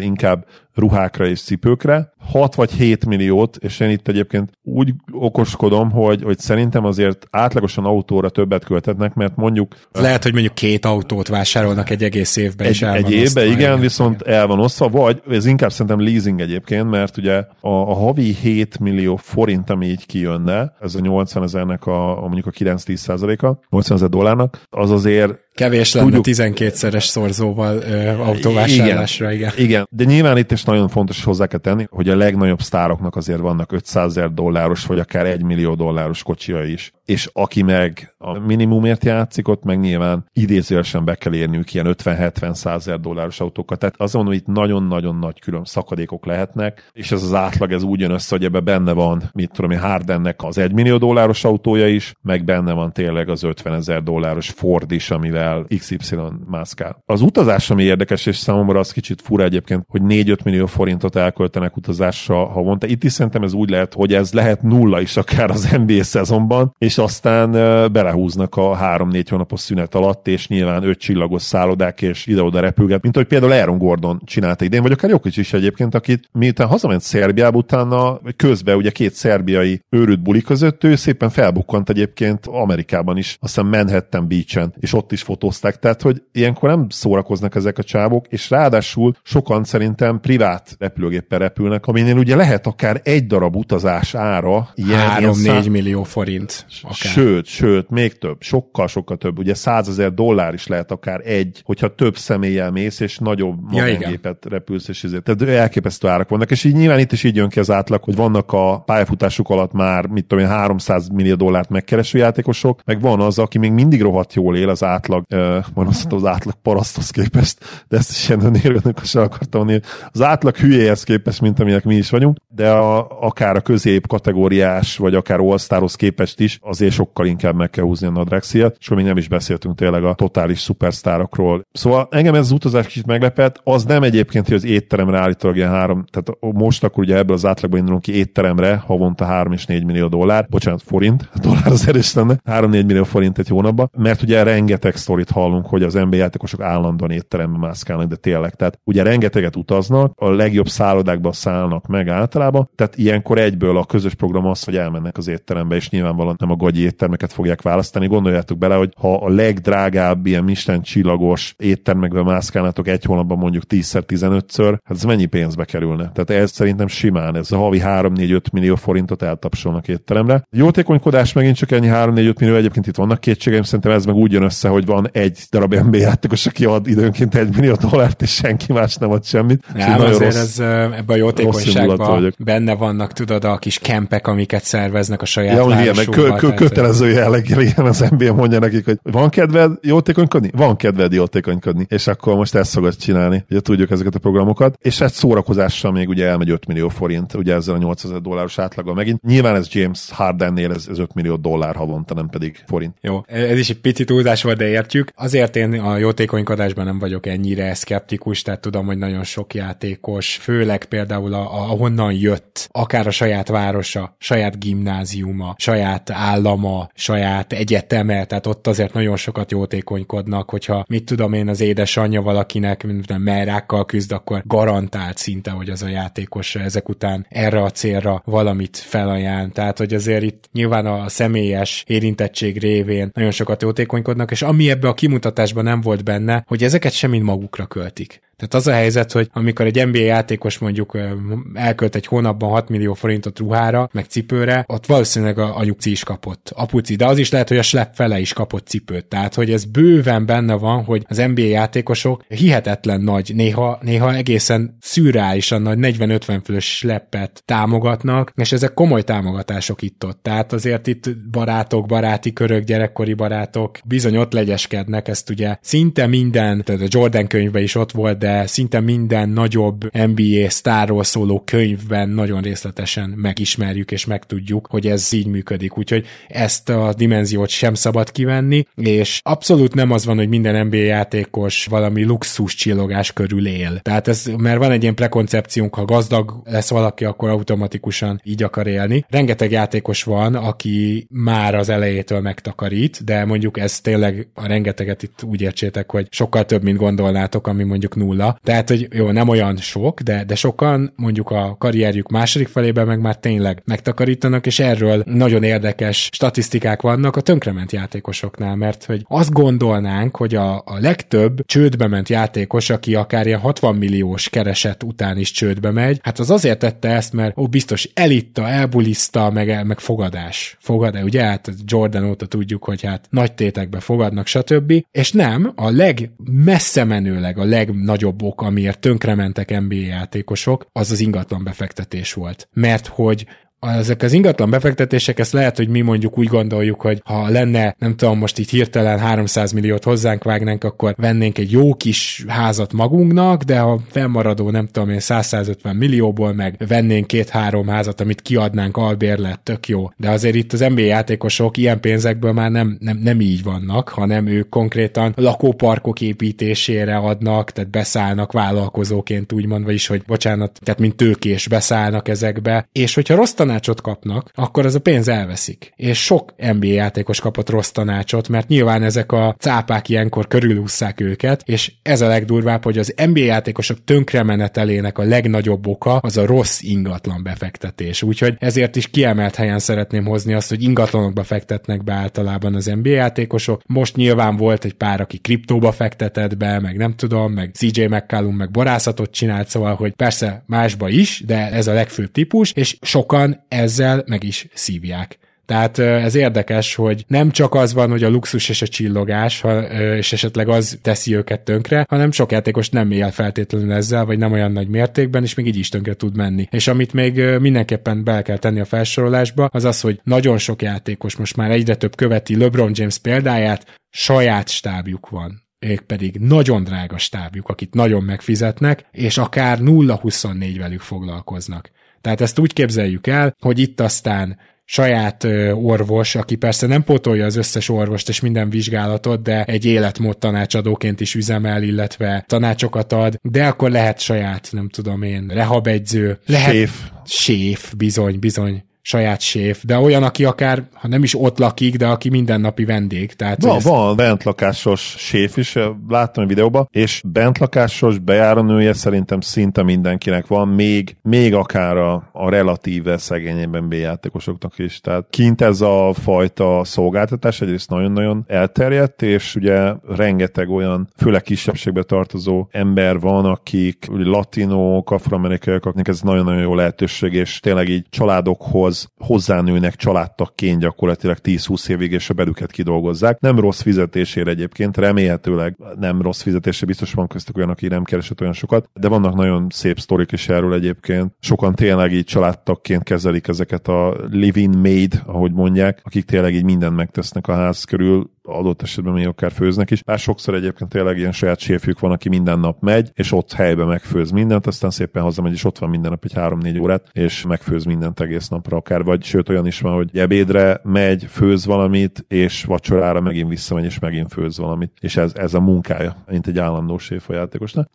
inkább ruhákra és cipőkre, 6 vagy 7 milliót, és én itt egyébként úgy okoskodom, hogy, hogy szerintem azért átlagosan autóra többet költetnek, mert mondjuk... Lehet, hogy mondjuk két autót vásárolnak egy egész évben, egy, és el egy évben, igen, igen, viszont el van osztva, vagy ez inkább szerintem leasing egyébként, mert ugye a, a havi 7 millió forint, ami így kijönne, ez a 80 ezernek a, a mondjuk a 9-10 százaléka, 80 ezer dollárnak, az azért Kevés lenne Tudjuk, 12-szeres szorzóval ö, autóvásárlásra, igen, igen. Igen, de nyilván itt is nagyon fontos, hozzá kell tenni, hogy a legnagyobb sztároknak azért vannak 500 ezer dolláros, vagy akár 1 millió dolláros kocsia is. És aki meg a minimumért játszik, ott meg nyilván idézőesen be kell érniük ilyen 50-70 ezer dolláros autókat. Tehát azt mondom, hogy itt nagyon-nagyon nagy külön szakadékok lehetnek, és ez az átlag, ez úgy jön össze, hogy ebbe benne van, mit tudom én, Hardennek az 1 millió dolláros autója is, meg benne van tényleg az 50 ezer dolláros Ford is, amivel el XY mászkál. Az utazás, ami érdekes, és számomra az kicsit fura egyébként, hogy 4-5 millió forintot elköltenek utazásra havonta. Itt is szerintem ez úgy lehet, hogy ez lehet nulla is akár az NBA szezonban, és aztán belehúznak a 3-4 hónapos szünet alatt, és nyilván 5 csillagos szállodák, és ide-oda repülget, mint hogy például Aaron Gordon csinálta idén, vagy akár Jokic is egyébként, akit miután hazament Szerbiába, utána közben ugye két szerbiai őrült buli között, ő szépen felbukkant egyébként Amerikában is, aztán Manhattan Beach-en, és ott is fotózták, tehát hogy ilyenkor nem szórakoznak ezek a csávok, és ráadásul sokan szerintem privát repülőgéppel repülnek, aminél ugye lehet akár egy darab utazás ára. 3-4 millió forint. Akár. Sőt, sőt, még több, sokkal-sokkal több. Ugye 100 ezer dollár is lehet akár egy, hogyha több személlyel mész, és nagyobb magángépet ja, repülsz, és ezért. Tehát elképesztő árak vannak, és így nyilván itt is így jön ki az átlag, hogy vannak a pályafutásuk alatt már, mit tudom én, 300 millió dollárt megkereső játékosok, meg van az, aki még mindig rohadt jól él az átlag majd azt az átlag paraszthoz képest, de ezt is ilyen sem akartam mondani, az átlag hülyéhez képest, mint amilyenek mi is vagyunk, de a, akár a közép kategóriás, vagy akár all képest is, azért sokkal inkább meg kell húzni a nadrexiet, és még nem is beszéltünk tényleg a totális szupersztárokról. Szóval engem ez az utazás kicsit meglepett, az nem egyébként, hogy az étteremre állítólag ilyen három, tehát most akkor ugye ebből az átlagban indulunk ki étteremre, havonta 3 és 4 millió dollár, bocsánat, forint, dollár az erős lenne, 3-4 millió forint egy hónapban, mert ugye rengeteg sztorit hallunk, hogy az NBA játékosok állandóan étteremben mászkálnak, de tényleg. Tehát ugye rengeteget utaznak, a legjobb szállodákba szállnak meg általában, tehát ilyenkor egyből a közös program az, hogy elmennek az étterembe, és nyilvánvalóan nem a gagyi éttermeket fogják választani. Gondoljátok bele, hogy ha a legdrágább ilyen Misten csillagos éttermekbe mászkálnátok egy hónapban mondjuk 10-15-ször, hát ez mennyi pénzbe kerülne? Tehát ez szerintem simán, ez a havi 3-4-5 millió forintot eltapsolnak étteremre. Jótékonykodás megint csak ennyi 3-4-5 millió, egyébként itt vannak kétségeim, szerintem ez meg úgy jön össze, hogy van egy darab NBA játékos, aki ad időnként egy millió dollárt, és senki más nem ad semmit. Nem, azért rossz, ez, ebben a jótékonyságban benne vannak, tudod, a kis kempek, amiket szerveznek a saját ja, igen, meg kö, kö, kötelező jelleggel, igen, az NBA mondja nekik, hogy van kedved jótékonykodni? Van kedved jótékonykodni. És akkor most ezt szokott csinálni. Ugye tudjuk ezeket a programokat. És egy szórakozással még ugye elmegy 5 millió forint, ugye ezzel a 8000 dolláros átlaggal megint. Nyilván ez James Hardennél ez, ez 5 millió dollár havonta, nem pedig forint. Jó, ez is egy picit túlzás volt, de értjük. Azért én a jótékonykodásban nem vagyok ennyire szkeptikus, tehát tudom, hogy nagyon sok játékos, főleg például a, ahonnan jött, akár a saját városa, saját gimnáziuma, saját állama, saját egyeteme, tehát ott azért nagyon sokat jótékonykodnak, hogyha mit tudom én, az édesanyja valakinek merrákkal küzd, akkor garantált szinte, hogy az a játékos ezek után erre a célra valamit felajánl. Tehát, hogy azért itt nyilván a személyes érintettség révén nagyon sokat jótékonykodnak, és ami ebbe a kimutatásban nem volt benne, hogy ezeket sem mind magukra költik. Tehát az a helyzet, hogy amikor egy NBA játékos mondjuk elkölt egy hónapban 6 millió forintot ruhára, meg cipőre, ott valószínűleg a anyuci is kapott. Apuci, de az is lehet, hogy a slep fele is kapott cipőt. Tehát, hogy ez bőven benne van, hogy az NBA játékosok hihetetlen nagy, néha, néha egészen szürreálisan nagy 40-50 fős sleppet támogatnak, és ezek komoly támogatások itt-ott. Tehát azért itt barátok, baráti körök, gyerekkori barátok bizony ott legyeskednek, ezt ugye szinte minden, tehát a Jordan könyvben is ott volt, de de szinte minden nagyobb NBA sztárról szóló könyvben nagyon részletesen megismerjük és megtudjuk, hogy ez így működik. Úgyhogy ezt a dimenziót sem szabad kivenni, és abszolút nem az van, hogy minden NBA játékos valami luxus csillogás körül él. Tehát ez, mert van egy ilyen prekoncepciónk, ha gazdag lesz valaki, akkor automatikusan így akar élni. Rengeteg játékos van, aki már az elejétől megtakarít, de mondjuk ez tényleg a rengeteget itt úgy értsétek, hogy sokkal több, mint gondolnátok, ami mondjuk nulla. Tehát, hogy jó, nem olyan sok, de, de sokan mondjuk a karrierjük második felében meg már tényleg megtakarítanak, és erről nagyon érdekes statisztikák vannak a tönkrement játékosoknál, mert hogy azt gondolnánk, hogy a, a legtöbb csődbe ment játékos, aki akár ilyen 60 milliós kereset után is csődbe megy, hát az azért tette ezt, mert ó, biztos elitta, elbuliszta, meg, meg fogadás. Fogadás, ugye? Hát Jordan óta tudjuk, hogy hát nagy tétekbe fogadnak, stb. És nem, a legmessze menőleg a legnagyobb ok, amiért tönkrementek NBA játékosok, az az ingatlan befektetés volt. Mert hogy ezek az ingatlan befektetések, ezt lehet, hogy mi mondjuk úgy gondoljuk, hogy ha lenne, nem tudom, most itt hirtelen 300 milliót hozzánk vágnánk, akkor vennénk egy jó kis házat magunknak, de ha fennmaradó, nem tudom én, 150 millióból meg vennénk két-három házat, amit kiadnánk albérlet, tök jó. De azért itt az NBA játékosok ilyen pénzekből már nem, nem, nem így vannak, hanem ők konkrétan lakóparkok építésére adnak, tehát beszállnak vállalkozóként úgymond, vagyis hogy bocsánat, tehát mint tőkés beszállnak ezekbe, és hogyha rossz tanácsot kapnak, akkor ez a pénz elveszik. És sok NBA játékos kapott rossz tanácsot, mert nyilván ezek a cápák ilyenkor körülússzák őket, és ez a legdurvább, hogy az NBA játékosok tönkremenetelének a legnagyobb oka az a rossz ingatlan befektetés. Úgyhogy ezért is kiemelt helyen szeretném hozni azt, hogy ingatlanokba fektetnek be általában az NBA játékosok. Most nyilván volt egy pár, aki kriptóba fektetett be, meg nem tudom, meg CJ McCallum meg borászatot csinált, szóval, hogy persze másba is, de ez a legfőbb típus, és sokan ezzel meg is szívják. Tehát ez érdekes, hogy nem csak az van, hogy a luxus és a csillogás, és esetleg az teszi őket tönkre, hanem sok játékos nem él feltétlenül ezzel, vagy nem olyan nagy mértékben, és még így is tönkre tud menni. És amit még mindenképpen bele kell tenni a felsorolásba, az az, hogy nagyon sok játékos most már egyre több követi LeBron James példáját, saját stábjuk van ők pedig nagyon drága stábjuk, akit nagyon megfizetnek, és akár 0-24 velük foglalkoznak. Tehát ezt úgy képzeljük el, hogy itt aztán saját orvos, aki persze nem pótolja az összes orvost és minden vizsgálatot, de egy életmód tanácsadóként is üzemel, illetve tanácsokat ad, de akkor lehet saját, nem tudom én, rehabegyző. Lehet, Séf. Séf, bizony, bizony saját séf, de olyan, aki akár, ha nem is ott lakik, de aki mindennapi vendég. Tehát, van, ezt... van bentlakásos séf is, láttam a videóban, és bentlakásos bejárónője szerintem szinte mindenkinek van, még, még akár a, a relatíve szegényében B-játékosoknak is. Tehát kint ez a fajta szolgáltatás egyrészt nagyon-nagyon elterjedt, és ugye rengeteg olyan, főleg kisebbségbe tartozó ember van, akik latinók, afroamerikaiak, akiknek ez nagyon-nagyon jó lehetőség, és tényleg így családokhoz hozzánőnek családtakként gyakorlatilag 10-20 évig, és a belüket kidolgozzák. Nem rossz fizetésére egyébként, remélhetőleg nem rossz fizetésre, biztos van köztük olyan, aki nem keresett olyan sokat, de vannak nagyon szép sztorik is erről egyébként. Sokan tényleg így családtakként kezelik ezeket a living maid, ahogy mondják, akik tényleg így mindent megtesznek a ház körül, adott esetben még akár főznek is. Bár sokszor egyébként tényleg ilyen saját séfjük van, aki minden nap megy, és ott helyben megfőz mindent, aztán szépen hazamegy, és ott van minden nap egy 3-4 órát, és megfőz mindent egész napra akár, vagy sőt olyan is van, hogy ebédre megy, főz valamit, és vacsorára megint visszamegy, és megint főz valamit. És ez, ez a munkája, mint egy állandó séf.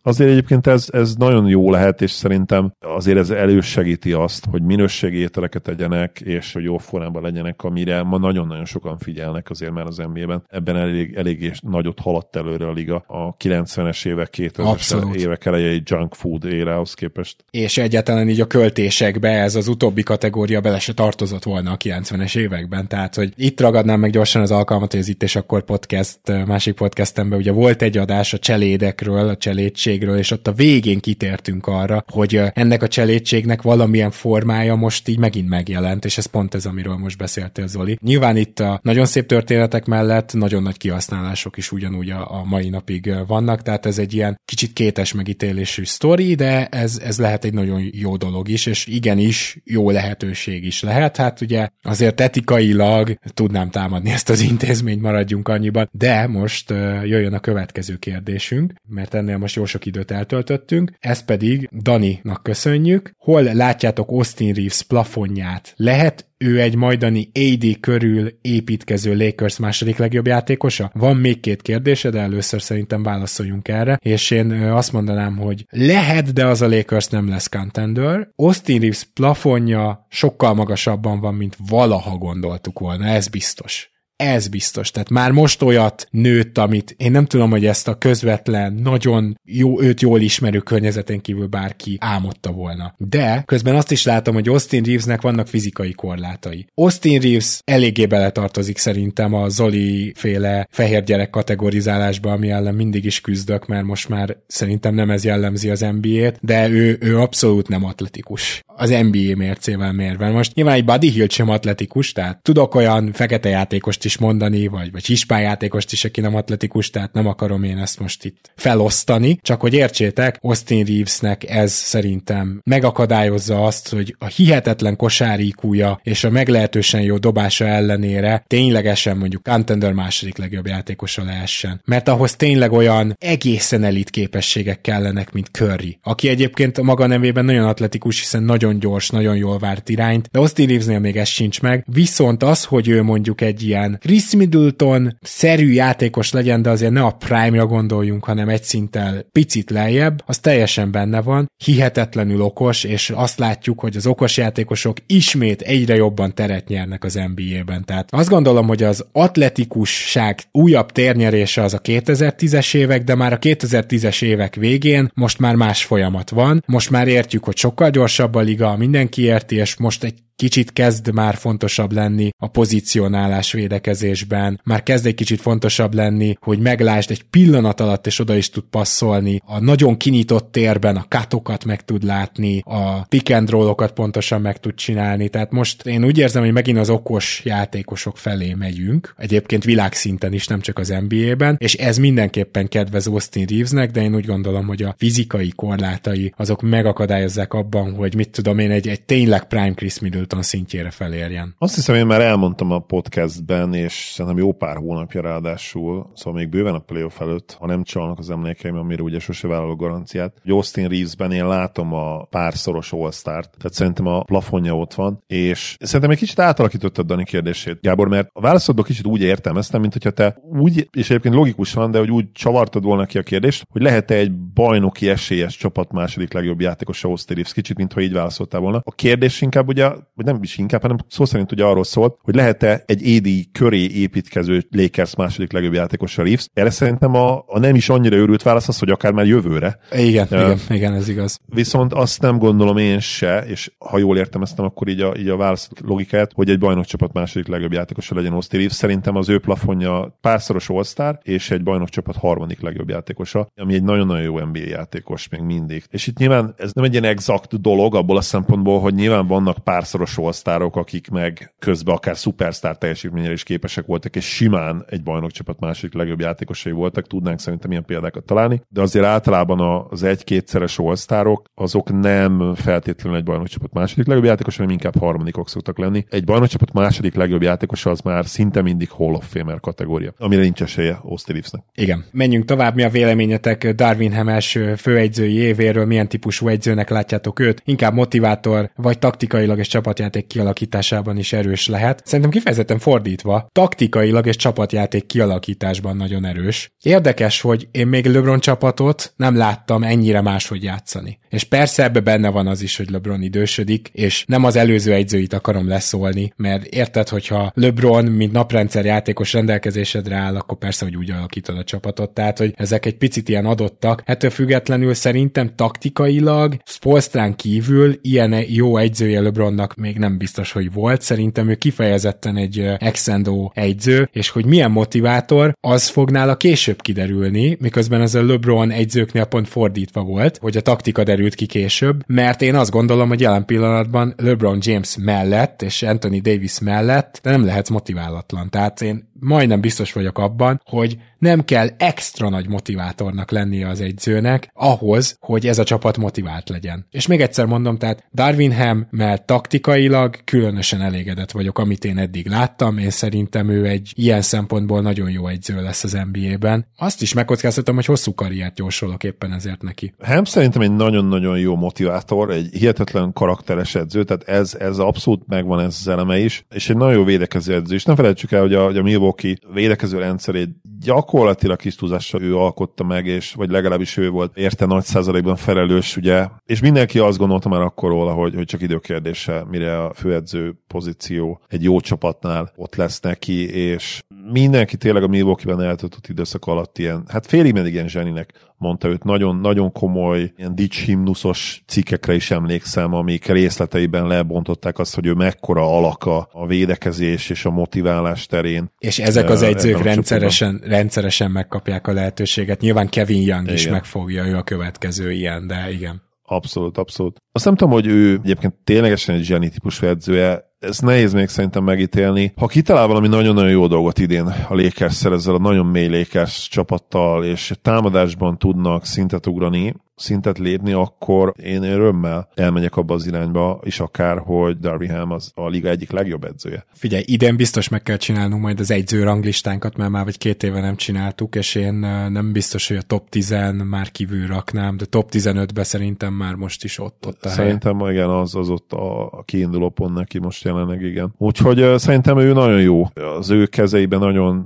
Azért egyébként ez, ez nagyon jó lehet, és szerintem azért ez elősegíti azt, hogy minőségi ételeket tegyenek, és hogy jó formában legyenek, amire ma nagyon-nagyon sokan figyelnek azért már az NBA-ben ebben elég, elég nagyot haladt előre a liga a 90-es évek, 2000-es évek elejei junk food érához képest. És egyáltalán így a költésekbe ez az utóbbi kategória bele se tartozott volna a 90-es években, tehát hogy itt ragadnám meg gyorsan az alkalmat, hogy ez itt és akkor podcast, másik podcastemben ugye volt egy adás a cselédekről, a cselédségről, és ott a végén kitértünk arra, hogy ennek a cselédségnek valamilyen formája most így megint megjelent, és ez pont ez, amiről most beszéltél Zoli. Nyilván itt a nagyon szép történetek mellett nagyon nagy kihasználások is ugyanúgy a, a mai napig vannak, tehát ez egy ilyen kicsit kétes megítélésű sztori, de ez, ez lehet egy nagyon jó dolog is, és igenis jó lehetőség is lehet. Hát ugye azért etikailag tudnám támadni ezt az intézményt, maradjunk annyiban, de most jöjjön a következő kérdésünk, mert ennél most jó sok időt eltöltöttünk, ez pedig Daninak köszönjük. Hol látjátok Austin Reeves plafonját? Lehet ő egy majdani AD körül építkező Lakers második legjobb játékosa? Van még két kérdése, de először szerintem válaszoljunk erre, és én azt mondanám, hogy lehet, de az a Lakers nem lesz contender. Austin Reeves plafonja sokkal magasabban van, mint valaha gondoltuk volna, ez biztos. Ez biztos. Tehát már most olyat nőtt, amit én nem tudom, hogy ezt a közvetlen, nagyon jó, őt jól ismerő környezetén kívül bárki álmodta volna. De közben azt is látom, hogy Austin Reevesnek vannak fizikai korlátai. Austin Reeves eléggé beletartozik szerintem a Zoli féle fehér gyerek kategorizálásba, ami ellen mindig is küzdök, mert most már szerintem nem ez jellemzi az NBA-t, de ő, ő abszolút nem atletikus az NBA mércével mérve. Most nyilván egy Buddy Hill sem atletikus, tehát tudok olyan fekete játékost is mondani, vagy, vagy hispán játékost is, aki nem atletikus, tehát nem akarom én ezt most itt felosztani, csak hogy értsétek, Austin Reevesnek ez szerintem megakadályozza azt, hogy a hihetetlen kosáríkúja és a meglehetősen jó dobása ellenére ténylegesen mondjuk contender második legjobb játékosa lehessen. Mert ahhoz tényleg olyan egészen elit képességek kellenek, mint Curry, aki egyébként a maga nevében nagyon atletikus, hiszen nagyon gyors, nagyon jól várt irányt, de Austin Reevesnél még ez sincs meg. Viszont az, hogy ő mondjuk egy ilyen Chris Middleton szerű játékos legyen, de azért ne a Prime-ra gondoljunk, hanem egy szinttel picit lejjebb, az teljesen benne van, hihetetlenül okos, és azt látjuk, hogy az okos játékosok ismét egyre jobban teret nyernek az NBA-ben. Tehát azt gondolom, hogy az atletikusság újabb térnyerése az a 2010-es évek, de már a 2010-es évek végén most már más folyamat van. Most már értjük, hogy sokkal gyorsabb a liga, mindenki érti, és most egy kicsit kezd már fontosabb lenni a pozícionálás védekezésben, már kezd egy kicsit fontosabb lenni, hogy meglásd egy pillanat alatt, és oda is tud passzolni, a nagyon kinyitott térben a katokat meg tud látni, a pick and roll-okat pontosan meg tud csinálni, tehát most én úgy érzem, hogy megint az okos játékosok felé megyünk, egyébként világszinten is, nem csak az NBA-ben, és ez mindenképpen kedvez Austin Reevesnek, de én úgy gondolom, hogy a fizikai korlátai azok megakadályozzák abban, hogy mit tudom én, egy, egy tényleg prime Chris Middleton Middleton szintjére felérjen. Azt hiszem, én már elmondtam a podcastben, és szerintem jó pár hónapja ráadásul, szóval még bőven a playoff előtt, ha nem csalnak az emlékeim, amire ugye sose vállalok garanciát. Hogy Austin Reevesben én látom a párszoros all tehát szerintem a plafonja ott van, és szerintem egy kicsit átalakítottad Dani kérdését, Gábor, mert a válaszodból kicsit úgy értelmeztem, mint hogyha te úgy, és egyébként logikus van, de hogy úgy csavartad volna ki a kérdést, hogy lehet-e egy bajnoki esélyes csapat második legjobb játékos Austin Reeves, kicsit, mintha így válaszoltál volna. A kérdés inkább ugye vagy nem is inkább, hanem szó szerint ugye arról szól, hogy lehet-e egy AD köré építkező Lakers második legjobb játékos a Reeves. Erre szerintem a, a nem is annyira őrült válasz az, hogy akár már jövőre. Igen, uh, igen, igen, ez igaz. Viszont azt nem gondolom én se, és ha jól értelmeztem, akkor így a, így a válasz logikáját, hogy egy bajnokcsapat második legjobb játékosa legyen Austin Reeves. Szerintem az ő plafonja párszoros all és egy bajnokcsapat harmadik legjobb játékosa, ami egy nagyon-nagyon jó NBA játékos még mindig. És itt nyilván ez nem egy ilyen exakt dolog abból a szempontból, hogy nyilván vannak párszoros páros all akik meg közben akár szupersztár teljesítményre is képesek voltak, és simán egy bajnokcsapat második legjobb játékosai voltak, tudnánk szerintem ilyen példákat találni, de azért általában az egy-kétszeres all azok nem feltétlenül egy bajnokcsapat második legjobb játékos, hanem inkább harmadikok szoktak lenni. Egy bajnokcsapat második legjobb játékos az már szinte mindig Hall of Famer kategória, amire nincs esélye Austin. Igen. Menjünk tovább, mi a véleményetek Darwin Hemes főegyzői évéről, milyen típusú egyzőnek látjátok őt? Inkább motivátor, vagy taktikailag és csapat csapatjáték kialakításában is erős lehet. Szerintem kifejezetten fordítva, taktikailag és csapatjáték kialakításban nagyon erős. Érdekes, hogy én még LeBron csapatot nem láttam ennyire máshogy játszani. És persze ebbe benne van az is, hogy LeBron idősödik, és nem az előző egyzőit akarom leszólni, mert érted, hogyha LeBron, mint naprendszer játékos rendelkezésedre áll, akkor persze, hogy úgy alakítod a csapatot, tehát, hogy ezek egy picit ilyen adottak. Ettől függetlenül szerintem taktikailag, Spolstrán kívül ilyen jó egyzője LeBronnak még nem biztos, hogy volt. Szerintem ő kifejezetten egy exendo egyző, és hogy milyen motivátor, az fog nála később kiderülni, miközben ez a LeBron egyzőknél pont fordítva volt, hogy a taktika derült ki később, mert én azt gondolom, hogy jelen pillanatban LeBron James mellett és Anthony Davis mellett, de nem lehetsz motiválatlan. Tehát én majdnem biztos vagyok abban, hogy nem kell extra nagy motivátornak lennie az egyzőnek ahhoz, hogy ez a csapat motivált legyen. És még egyszer mondom, tehát Darwin mert taktikailag különösen elégedett vagyok, amit én eddig láttam, én szerintem ő egy ilyen szempontból nagyon jó egyző lesz az NBA-ben. Azt is megkockáztatom, hogy hosszú karriert jósolok éppen ezért neki. Hem szerintem egy nagyon-nagyon jó motivátor, egy hihetetlen karakteres edző, tehát ez, ez abszolút megvan ez az eleme is, és egy nagyon jó védekező edző. És nem felejtsük el, hogy a, hogy a Milwaukee védekező rendszerét gyakorlatilag kis ő alkotta meg, és vagy legalábbis ő volt érte nagy százalékban felelős, ugye, és mindenki azt gondolta már akkor róla, hogy, hogy csak időkérdése, mire a főedző pozíció egy jó csapatnál ott lesz neki, és mindenki tényleg a Milwaukee-ben eltöltött időszak alatt ilyen, hát félig meddig ilyen zseninek mondta őt, nagyon, nagyon komoly, ilyen himnuszos cikkekre is emlékszem, amik részleteiben lebontották azt, hogy ő mekkora alaka a védekezés és a motiválás terén. És ezek az egyzők rendszeresen, rendszeresen megkapják a lehetőséget. Nyilván Kevin Young igen. is megfogja, ő a következő ilyen, de igen. Abszolút, abszolút. Azt nem tudom, hogy ő egyébként ténylegesen egy zseni típusú edzője, ez nehéz még szerintem megítélni. Ha kitalál valami nagyon-nagyon jó dolgot idén a lakers ezzel a nagyon mély Lakers csapattal, és támadásban tudnak szintet ugrani, szintet lépni, akkor én örömmel elmegyek abba az irányba, és akár, hogy Darby Ham az a liga egyik legjobb edzője. Figyelj, idén biztos meg kell csinálnunk majd az egyző ranglistánkat, mert már vagy két éve nem csináltuk, és én nem biztos, hogy a top 10 már kívül raknám, de top 15-be szerintem már most is ott, ott a Szerintem hely. igen, az, az ott a kiinduló pont neki most jelenleg, igen. Úgyhogy szerintem ő nagyon jó. Az ő kezeiben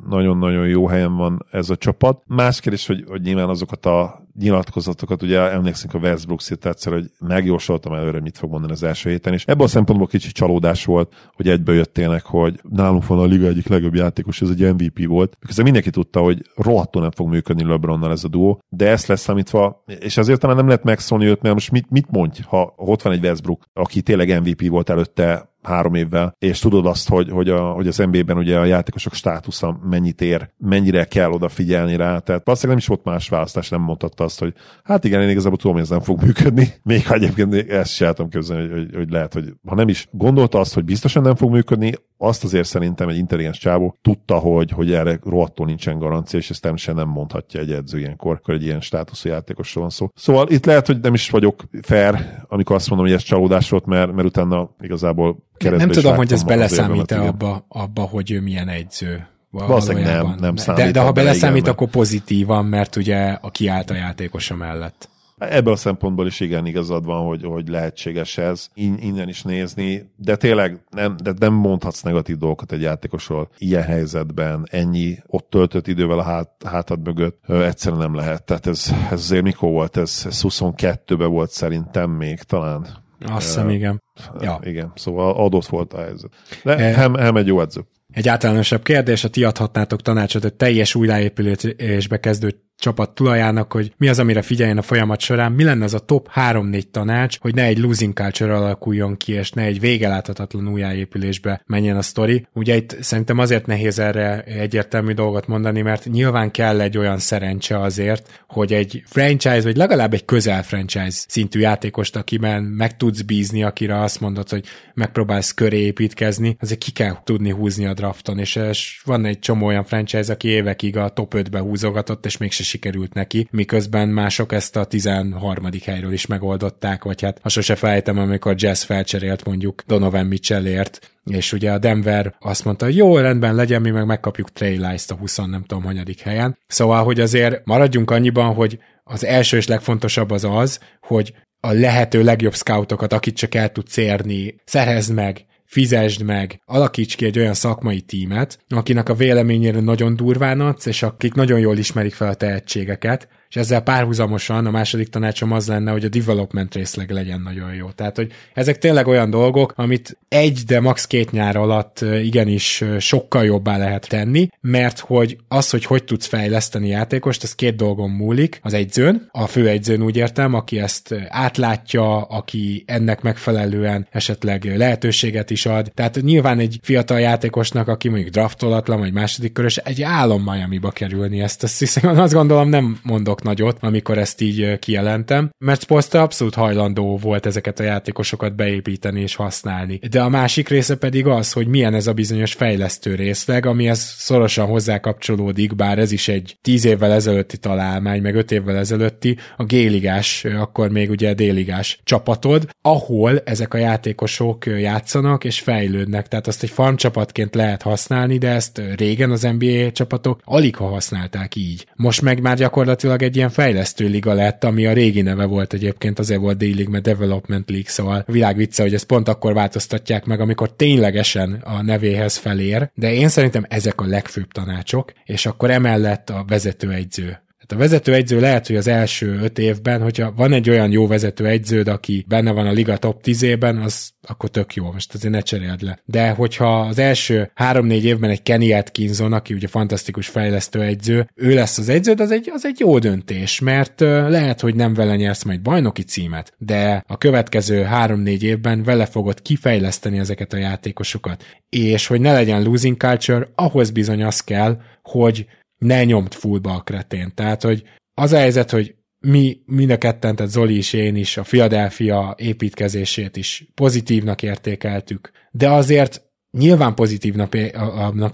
nagyon-nagyon jó helyen van ez a csapat. Más kérdés, hogy, hogy nyilván azokat a nyilatkozatokat, ugye emlékszünk a Westbrook egyszer, hogy megjósoltam előre, mit fog mondani az első héten, és ebből a szempontból kicsit csalódás volt, hogy egybe jöttének, hogy nálunk van a liga egyik legjobb játékos, ez egy MVP volt. Miközben mindenki tudta, hogy rohadtul nem fog működni LeBronnal ez a duó, de ezt leszámítva, és azért talán nem lehet megszólni őt, mert most mit, mit mondj, ha ott van egy Westbrook, aki tényleg MVP volt előtte három évvel, és tudod azt, hogy, hogy, a, hogy az NBA-ben ugye a játékosok státusza mennyit ér, mennyire kell odafigyelni rá, tehát valószínűleg nem is volt más választás, nem mondhatta azt, hogy hát igen, én igazából tudom, hogy ez nem fog működni, még ha egyébként ezt sem képzelni, hogy, hogy, hogy, lehet, hogy ha nem is gondolta azt, hogy biztosan nem fog működni, azt azért szerintem egy intelligens csávó tudta, hogy, hogy erre rohadtul nincsen garancia, és ezt természetesen nem mondhatja egy edző ilyenkor, akkor egy ilyen státuszú játékosról van szó. Szóval itt lehet, hogy nem is vagyok fair, amikor azt mondom, hogy ez csalódás volt, mert, mert utána igazából nem tudom, hogy ez beleszámít-e abba, abba, hogy ő milyen egyző. Valószínűleg nem, nem számít. De, de ha beleszámít, igen, akkor pozitívan, mert ugye a kiállt a játékosa mellett. Ebből a szempontból is igen igazad van, hogy, hogy lehetséges ez In, innen is nézni, de tényleg nem, de nem mondhatsz negatív dolgokat egy játékosról ilyen helyzetben, ennyi ott töltött idővel a hát, hátad mögött, ö, egyszerűen nem lehet. Tehát ez, ez azért mikor volt? Ez, ez 22-ben volt szerintem még talán. Azt hiszem, igen. Ja. Igen, szóval adott volt a helyzet. De e... Hem, Hem egy jó edző. Egy általánosabb kérdés, a ti adhatnátok tanácsot a teljes újjáépülésbe kezdő csapat tulajának, hogy mi az, amire figyeljen a folyamat során, mi lenne az a top 3-4 tanács, hogy ne egy losing culture alakuljon ki, és ne egy végeláthatatlan újjáépülésbe menjen a sztori. Ugye itt szerintem azért nehéz erre egyértelmű dolgot mondani, mert nyilván kell egy olyan szerencse azért, hogy egy franchise, vagy legalább egy közel franchise szintű játékost, akiben meg tudsz bízni, akire azt mondod, hogy megpróbálsz köré építkezni, azért ki kell tudni húzni a drafton, és, és van egy csomó olyan franchise, aki évekig a top 5-be húzogatott, és mégse sikerült neki, miközben mások ezt a 13. helyről is megoldották, vagy hát ha sose felejtem, amikor Jazz felcserélt mondjuk Donovan Mitchellért, és ugye a Denver azt mondta, jó, rendben legyen, mi meg megkapjuk Trey Lice-t a 20 nem tudom, hanyadik helyen. Szóval, hogy azért maradjunk annyiban, hogy az első és legfontosabb az az, hogy a lehető legjobb scoutokat, akit csak el tudsz érni, szerezd meg, fizesd meg, alakíts ki egy olyan szakmai tímet, akinek a véleményére nagyon durván adsz, és akik nagyon jól ismerik fel a tehetségeket, és ezzel párhuzamosan a második tanácsom az lenne, hogy a development részleg legyen nagyon jó. Tehát, hogy ezek tényleg olyan dolgok, amit egy, de max. két nyár alatt igenis sokkal jobbá lehet tenni, mert hogy az, hogy hogy tudsz fejleszteni játékost, az két dolgon múlik. Az egyzőn, a fő egyzőn úgy értem, aki ezt átlátja, aki ennek megfelelően esetleg lehetőséget is ad. Tehát nyilván egy fiatal játékosnak, aki mondjuk draftolatlan, vagy második körös, egy álom Miami-ba kerülni ezt. Azt hiszem, azt gondolom nem mondok nagyot, amikor ezt így kijelentem, mert Sposter abszolút hajlandó volt ezeket a játékosokat beépíteni és használni. De a másik része pedig az, hogy milyen ez a bizonyos fejlesztő részleg, amihez szorosan hozzá kapcsolódik, bár ez is egy tíz évvel ezelőtti találmány, meg öt évvel ezelőtti, a géligás, akkor még ugye déligás csapatod, ahol ezek a játékosok játszanak és fejlődnek, tehát azt egy farm csapatként lehet használni, de ezt régen az NBA csapatok alig ha használták így. Most meg már gyakorlatilag egy ilyen fejlesztő liga lett, ami a régi neve volt egyébként, azért volt D-League, mert Development League, szóval világ vicce, hogy ezt pont akkor változtatják meg, amikor ténylegesen a nevéhez felér, de én szerintem ezek a legfőbb tanácsok, és akkor emellett a vezetőegyző tehát a vezető egyző lehet, hogy az első öt évben, hogyha van egy olyan jó vezető egyződ, aki benne van a liga top 10-ében, az akkor tök jó, most azért ne cseréld le. De hogyha az első három-négy évben egy Kenny Atkinson, aki ugye fantasztikus fejlesztő egyző, ő lesz az egyződ, az egy, az egy jó döntés, mert lehet, hogy nem vele nyersz majd bajnoki címet, de a következő három-négy évben vele fogod kifejleszteni ezeket a játékosokat. És hogy ne legyen losing culture, ahhoz bizony az kell, hogy ne nyomt fullba a kretén. Tehát, hogy az a helyzet, hogy mi mind a ketten, tehát Zoli is, én is a Philadelphia építkezését is pozitívnak értékeltük, de azért nyilván pozitívnak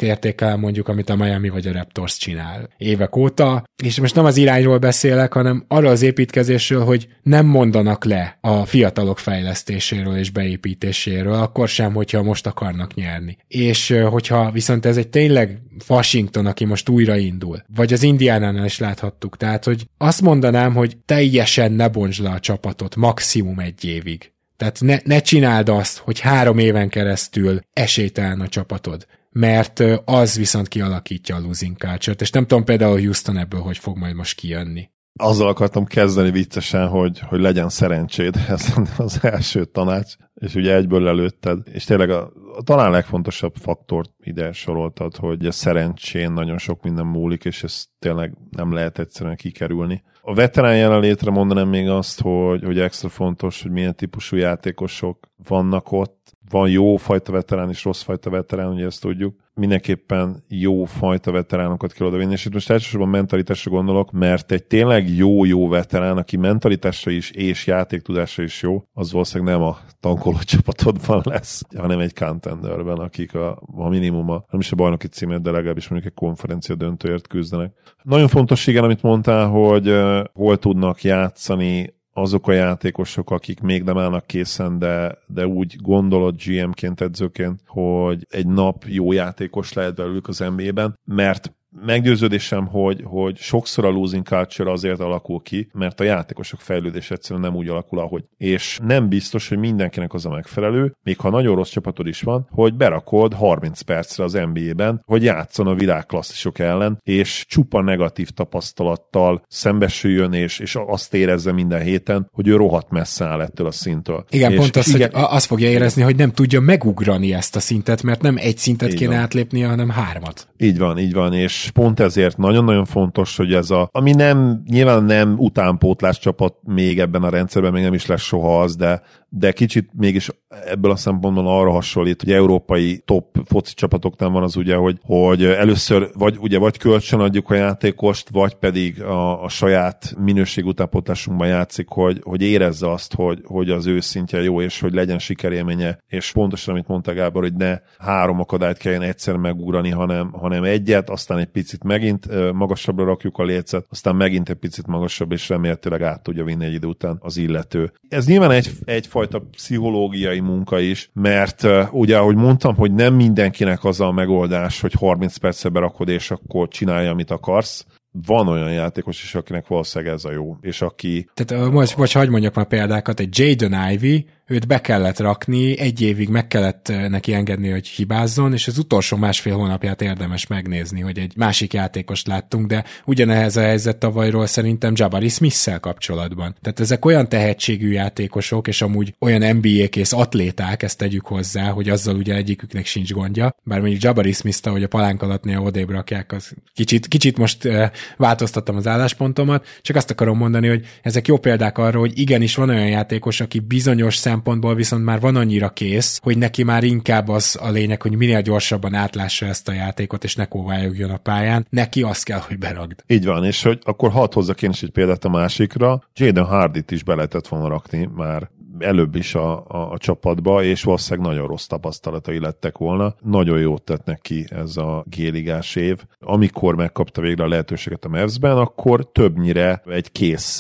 értékel mondjuk, amit a Miami vagy a Raptors csinál évek óta, és most nem az irányról beszélek, hanem arra az építkezésről, hogy nem mondanak le a fiatalok fejlesztéséről és beépítéséről, akkor sem, hogyha most akarnak nyerni. És hogyha viszont ez egy tényleg Washington, aki most újraindul, vagy az Indiánánál is láthattuk, tehát, hogy azt mondanám, hogy teljesen ne bontsd le a csapatot maximum egy évig tehát ne, ne csináld azt, hogy három éven keresztül esélytelen a csapatod, mert az viszont kialakítja a losing culture és nem tudom például Houston ebből hogy fog majd most kijönni. Azzal akartam kezdeni viccesen, hogy, hogy legyen szerencséd, ez az első tanács, és ugye egyből előtted, és tényleg a, a talán legfontosabb faktort ide soroltad, hogy a szerencsén nagyon sok minden múlik, és ez tényleg nem lehet egyszerűen kikerülni. A veterán jelenlétre mondanám még azt, hogy, hogy extra fontos, hogy milyen típusú játékosok vannak ott. Van jó fajta veterán és rossz fajta veterán, ugye ezt tudjuk mindenképpen jó fajta veteránokat kell odavinni, és itt most elsősorban mentalitásra gondolok, mert egy tényleg jó-jó veterán, aki mentalitásra is és játéktudásra is jó, az valószínűleg nem a tankoló csapatodban lesz, hanem egy contenderben, akik a, a minimum, a, nem is a bajnoki címet, de legalábbis mondjuk egy konferencia döntőért küzdenek. Nagyon fontos, igen, amit mondtál, hogy hol tudnak játszani azok a játékosok, akik még nem állnak készen, de, de úgy gondolod GM-ként, edzőként, hogy egy nap jó játékos lehet belőlük az NBA-ben, mert meggyőződésem, hogy, hogy sokszor a losing culture azért alakul ki, mert a játékosok fejlődés egyszerűen nem úgy alakul, ahogy. És nem biztos, hogy mindenkinek az a megfelelő, még ha nagyon rossz csapatod is van, hogy berakod 30 percre az NBA-ben, hogy játszon a világklasszisok ellen, és csupa negatív tapasztalattal szembesüljön, és, és azt érezze minden héten, hogy ő rohadt messze áll ettől a szintől. Igen, és, pont az, igen, hogy azt fogja érezni, hogy nem tudja megugrani ezt a szintet, mert nem egy szintet kéne van. átlépnie, hanem hármat. Így van, így van, és pont ezért nagyon-nagyon fontos, hogy ez a, ami nem, nyilván nem utánpótlás csapat még ebben a rendszerben, még nem is lesz soha az, de de kicsit mégis ebből a szempontból arra hasonlít, hogy európai top foci csapatoknál van az ugye, hogy, hogy először vagy, ugye, vagy kölcsön adjuk a játékost, vagy pedig a, a saját minőség utánpótlásunkban játszik, hogy, hogy érezze azt, hogy, hogy az ő szintje jó, és hogy legyen sikerélménye, és pontosan, amit mondta Gábor, hogy ne három akadályt kelljen egyszer megugrani, hanem, hanem egyet, aztán egy picit megint magasabbra rakjuk a lécet, aztán megint egy picit magasabb, és remélhetőleg át tudja vinni egy idő után az illető. Ez nyilván egy, egyfajta egyfajta pszichológiai munka is, mert ugye, ahogy mondtam, hogy nem mindenkinek az a megoldás, hogy 30 percbe berakod, és akkor csinálja, amit akarsz, van olyan játékos is, akinek valószínűleg ez a jó, és aki... Tehát most, most hagyd mondjak már példákat, egy Jaden Ivy, őt be kellett rakni, egy évig meg kellett neki engedni, hogy hibázzon, és az utolsó másfél hónapját érdemes megnézni, hogy egy másik játékost láttunk, de ugyanehez a helyzet tavalyról szerintem Jabari smith kapcsolatban. Tehát ezek olyan tehetségű játékosok, és amúgy olyan NBA-kész atléták, ezt tegyük hozzá, hogy azzal ugye egyiküknek sincs gondja, bár mondjuk Jabari Smith, hogy a palánk alatt néha odébb rakják, az kicsit, kicsit most uh, változtattam az álláspontomat, csak azt akarom mondani, hogy ezek jó példák arra, hogy igenis van olyan játékos, aki bizonyos szempontból viszont már van annyira kész, hogy neki már inkább az a lényeg, hogy minél gyorsabban átlássa ezt a játékot, és ne kóvályogjon a pályán. Neki azt kell, hogy beragd. Így van, és hogy akkor hadd hozzak én is egy példát a másikra. Jaden Hardit is be lehetett volna rakni már előbb is a, a, a csapatba, és valószínűleg nagyon rossz tapasztalatai lettek volna. Nagyon jót tett neki ez a géligás év. Amikor megkapta végre a lehetőséget a Mavs-ben, akkor többnyire egy kész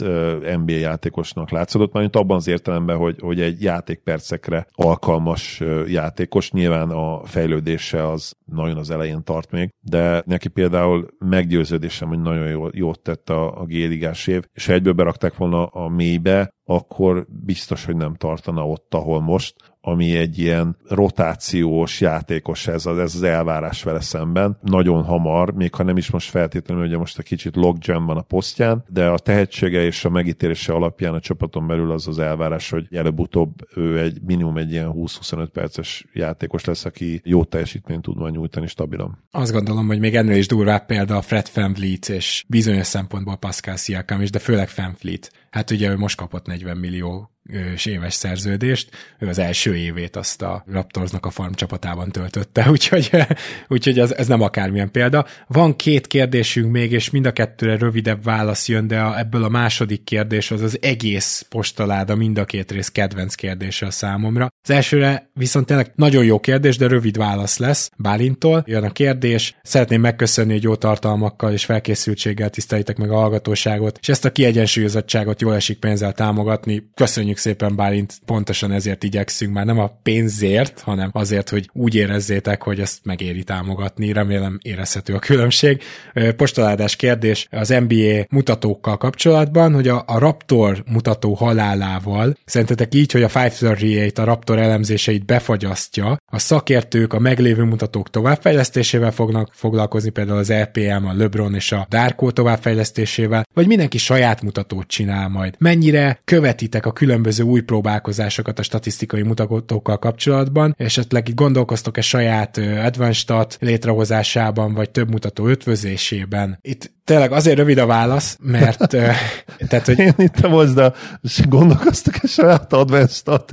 NBA játékosnak látszott, mert abban az értelemben, hogy, hogy egy játékpercekre alkalmas játékos, nyilván a fejlődése az nagyon az elején tart még, de neki például meggyőződésem, hogy nagyon jó, jót tett a, a géligás év, és egyből berakták volna a mélybe, akkor biztos, hogy nem tartana ott, ahol most, ami egy ilyen rotációs játékos ez az, ez az elvárás vele szemben. Nagyon hamar, még ha nem is most feltétlenül, hogy most a kicsit logjam van a posztján, de a tehetsége és a megítélése alapján a csapaton belül az az elvárás, hogy előbb-utóbb ő egy minimum egy ilyen 20-25 perces játékos lesz, aki jó teljesítményt tud majd nyújtani stabilan. Azt gondolom, hogy még ennél is durvább példa a Fred VanVleet és bizonyos szempontból Pascal Siakam is, de főleg VanVleet. Hát ugye ő most kapott 40 millió éves szerződést, ő az első évét azt a Raptorsnak a farm csapatában töltötte, úgyhogy, úgyhogy ez, ez nem akármilyen példa. Van két kérdésünk még, és mind a kettőre rövidebb válasz jön, de a, ebből a második kérdés az az egész postaláda, mind a két rész kedvenc kérdése a számomra. Az elsőre viszont tényleg nagyon jó kérdés, de rövid válasz lesz Bálintól. Jön a kérdés, szeretném megköszönni, hogy jó tartalmakkal és felkészültséggel tisztelitek meg a hallgatóságot, és ezt a kiegyensúlyozottságot jól esik pénzzel támogatni. Köszönjük Köszönjük szépen, Bálint, pontosan ezért igyekszünk, már nem a pénzért, hanem azért, hogy úgy érezzétek, hogy ezt megéri támogatni. Remélem érezhető a különbség. Postaládás kérdés az NBA mutatókkal kapcsolatban, hogy a, a Raptor mutató halálával szerintetek így, hogy a 538 a Raptor elemzéseit befagyasztja, a szakértők a meglévő mutatók továbbfejlesztésével fognak foglalkozni, például az EPM, a LeBron és a Darko továbbfejlesztésével, vagy mindenki saját mutatót csinál majd. Mennyire követitek a különböző különböző új próbálkozásokat a statisztikai mutatókkal kapcsolatban, esetleg gondolkoztok-e saját advanced létrehozásában, vagy több mutató ötvözésében. Itt tényleg azért rövid a válasz, mert tehát, hogy... Én itt a és gondolkoztok-e saját advanced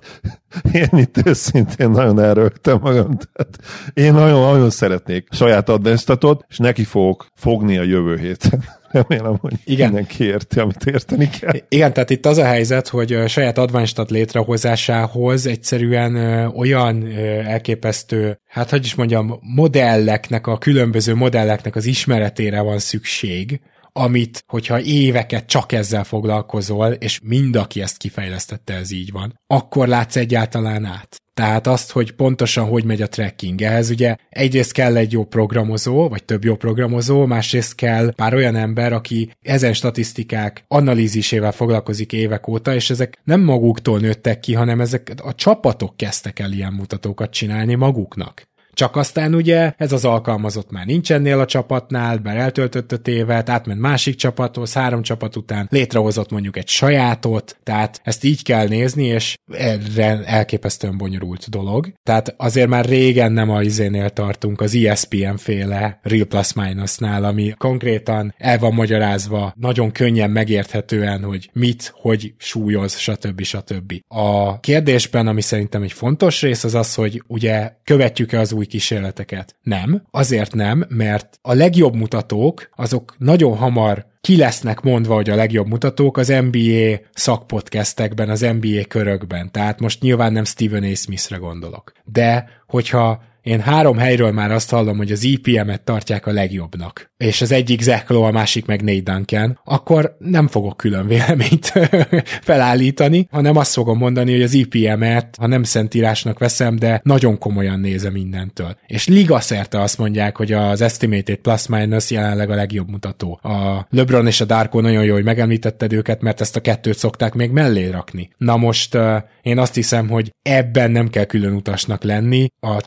Én itt őszintén nagyon elrögtem magam. Tehát én nagyon-nagyon szeretnék saját advanced és neki fogok fogni a jövő héten. Remélem, hogy Igen. mindenki érti, amit érteni kell. Igen, tehát itt az a helyzet, hogy a saját advanced létrehozásához egyszerűen olyan elképesztő, hát hogy is mondjam, modelleknek, a különböző modelleknek az ismeretére van szükség, amit, hogyha éveket csak ezzel foglalkozol, és mind, aki ezt kifejlesztette, ez így van, akkor látsz egyáltalán át. Tehát azt, hogy pontosan hogy megy a tracking. Ehhez ugye egyrészt kell egy jó programozó, vagy több jó programozó, másrészt kell pár olyan ember, aki ezen statisztikák analízisével foglalkozik évek óta, és ezek nem maguktól nőttek ki, hanem ezek a csapatok kezdtek el ilyen mutatókat csinálni maguknak. Csak aztán ugye ez az alkalmazott már nincs ennél a csapatnál, bár eltöltött a évet, átment másik csapathoz, három csapat után létrehozott mondjuk egy sajátot, tehát ezt így kell nézni, és erre elképesztően bonyolult dolog. Tehát azért már régen nem a izénél tartunk, az ESPN féle Real Plus Minus-nál, ami konkrétan el van magyarázva, nagyon könnyen megérthetően, hogy mit, hogy súlyoz, stb. stb. A kérdésben, ami szerintem egy fontos rész, az az, hogy ugye követjük-e az új kísérleteket? Nem. Azért nem, mert a legjobb mutatók azok nagyon hamar ki lesznek mondva, hogy a legjobb mutatók az NBA szakpodcastekben, az NBA körökben. Tehát most nyilván nem Stephen A. Smithre gondolok. De hogyha én három helyről már azt hallom, hogy az IPM-et tartják a legjobbnak, és az egyik Zach a másik meg Nate Duncan, akkor nem fogok külön véleményt felállítani, hanem azt fogom mondani, hogy az IPM-et, ha nem szentírásnak veszem, de nagyon komolyan nézem mindentől. És liga szerte azt mondják, hogy az Estimated Plus Minus jelenleg a legjobb mutató. A LeBron és a Darko nagyon jó, hogy megemlítetted őket, mert ezt a kettőt szokták még mellé rakni. Na most én azt hiszem, hogy ebben nem kell külön utasnak lenni. A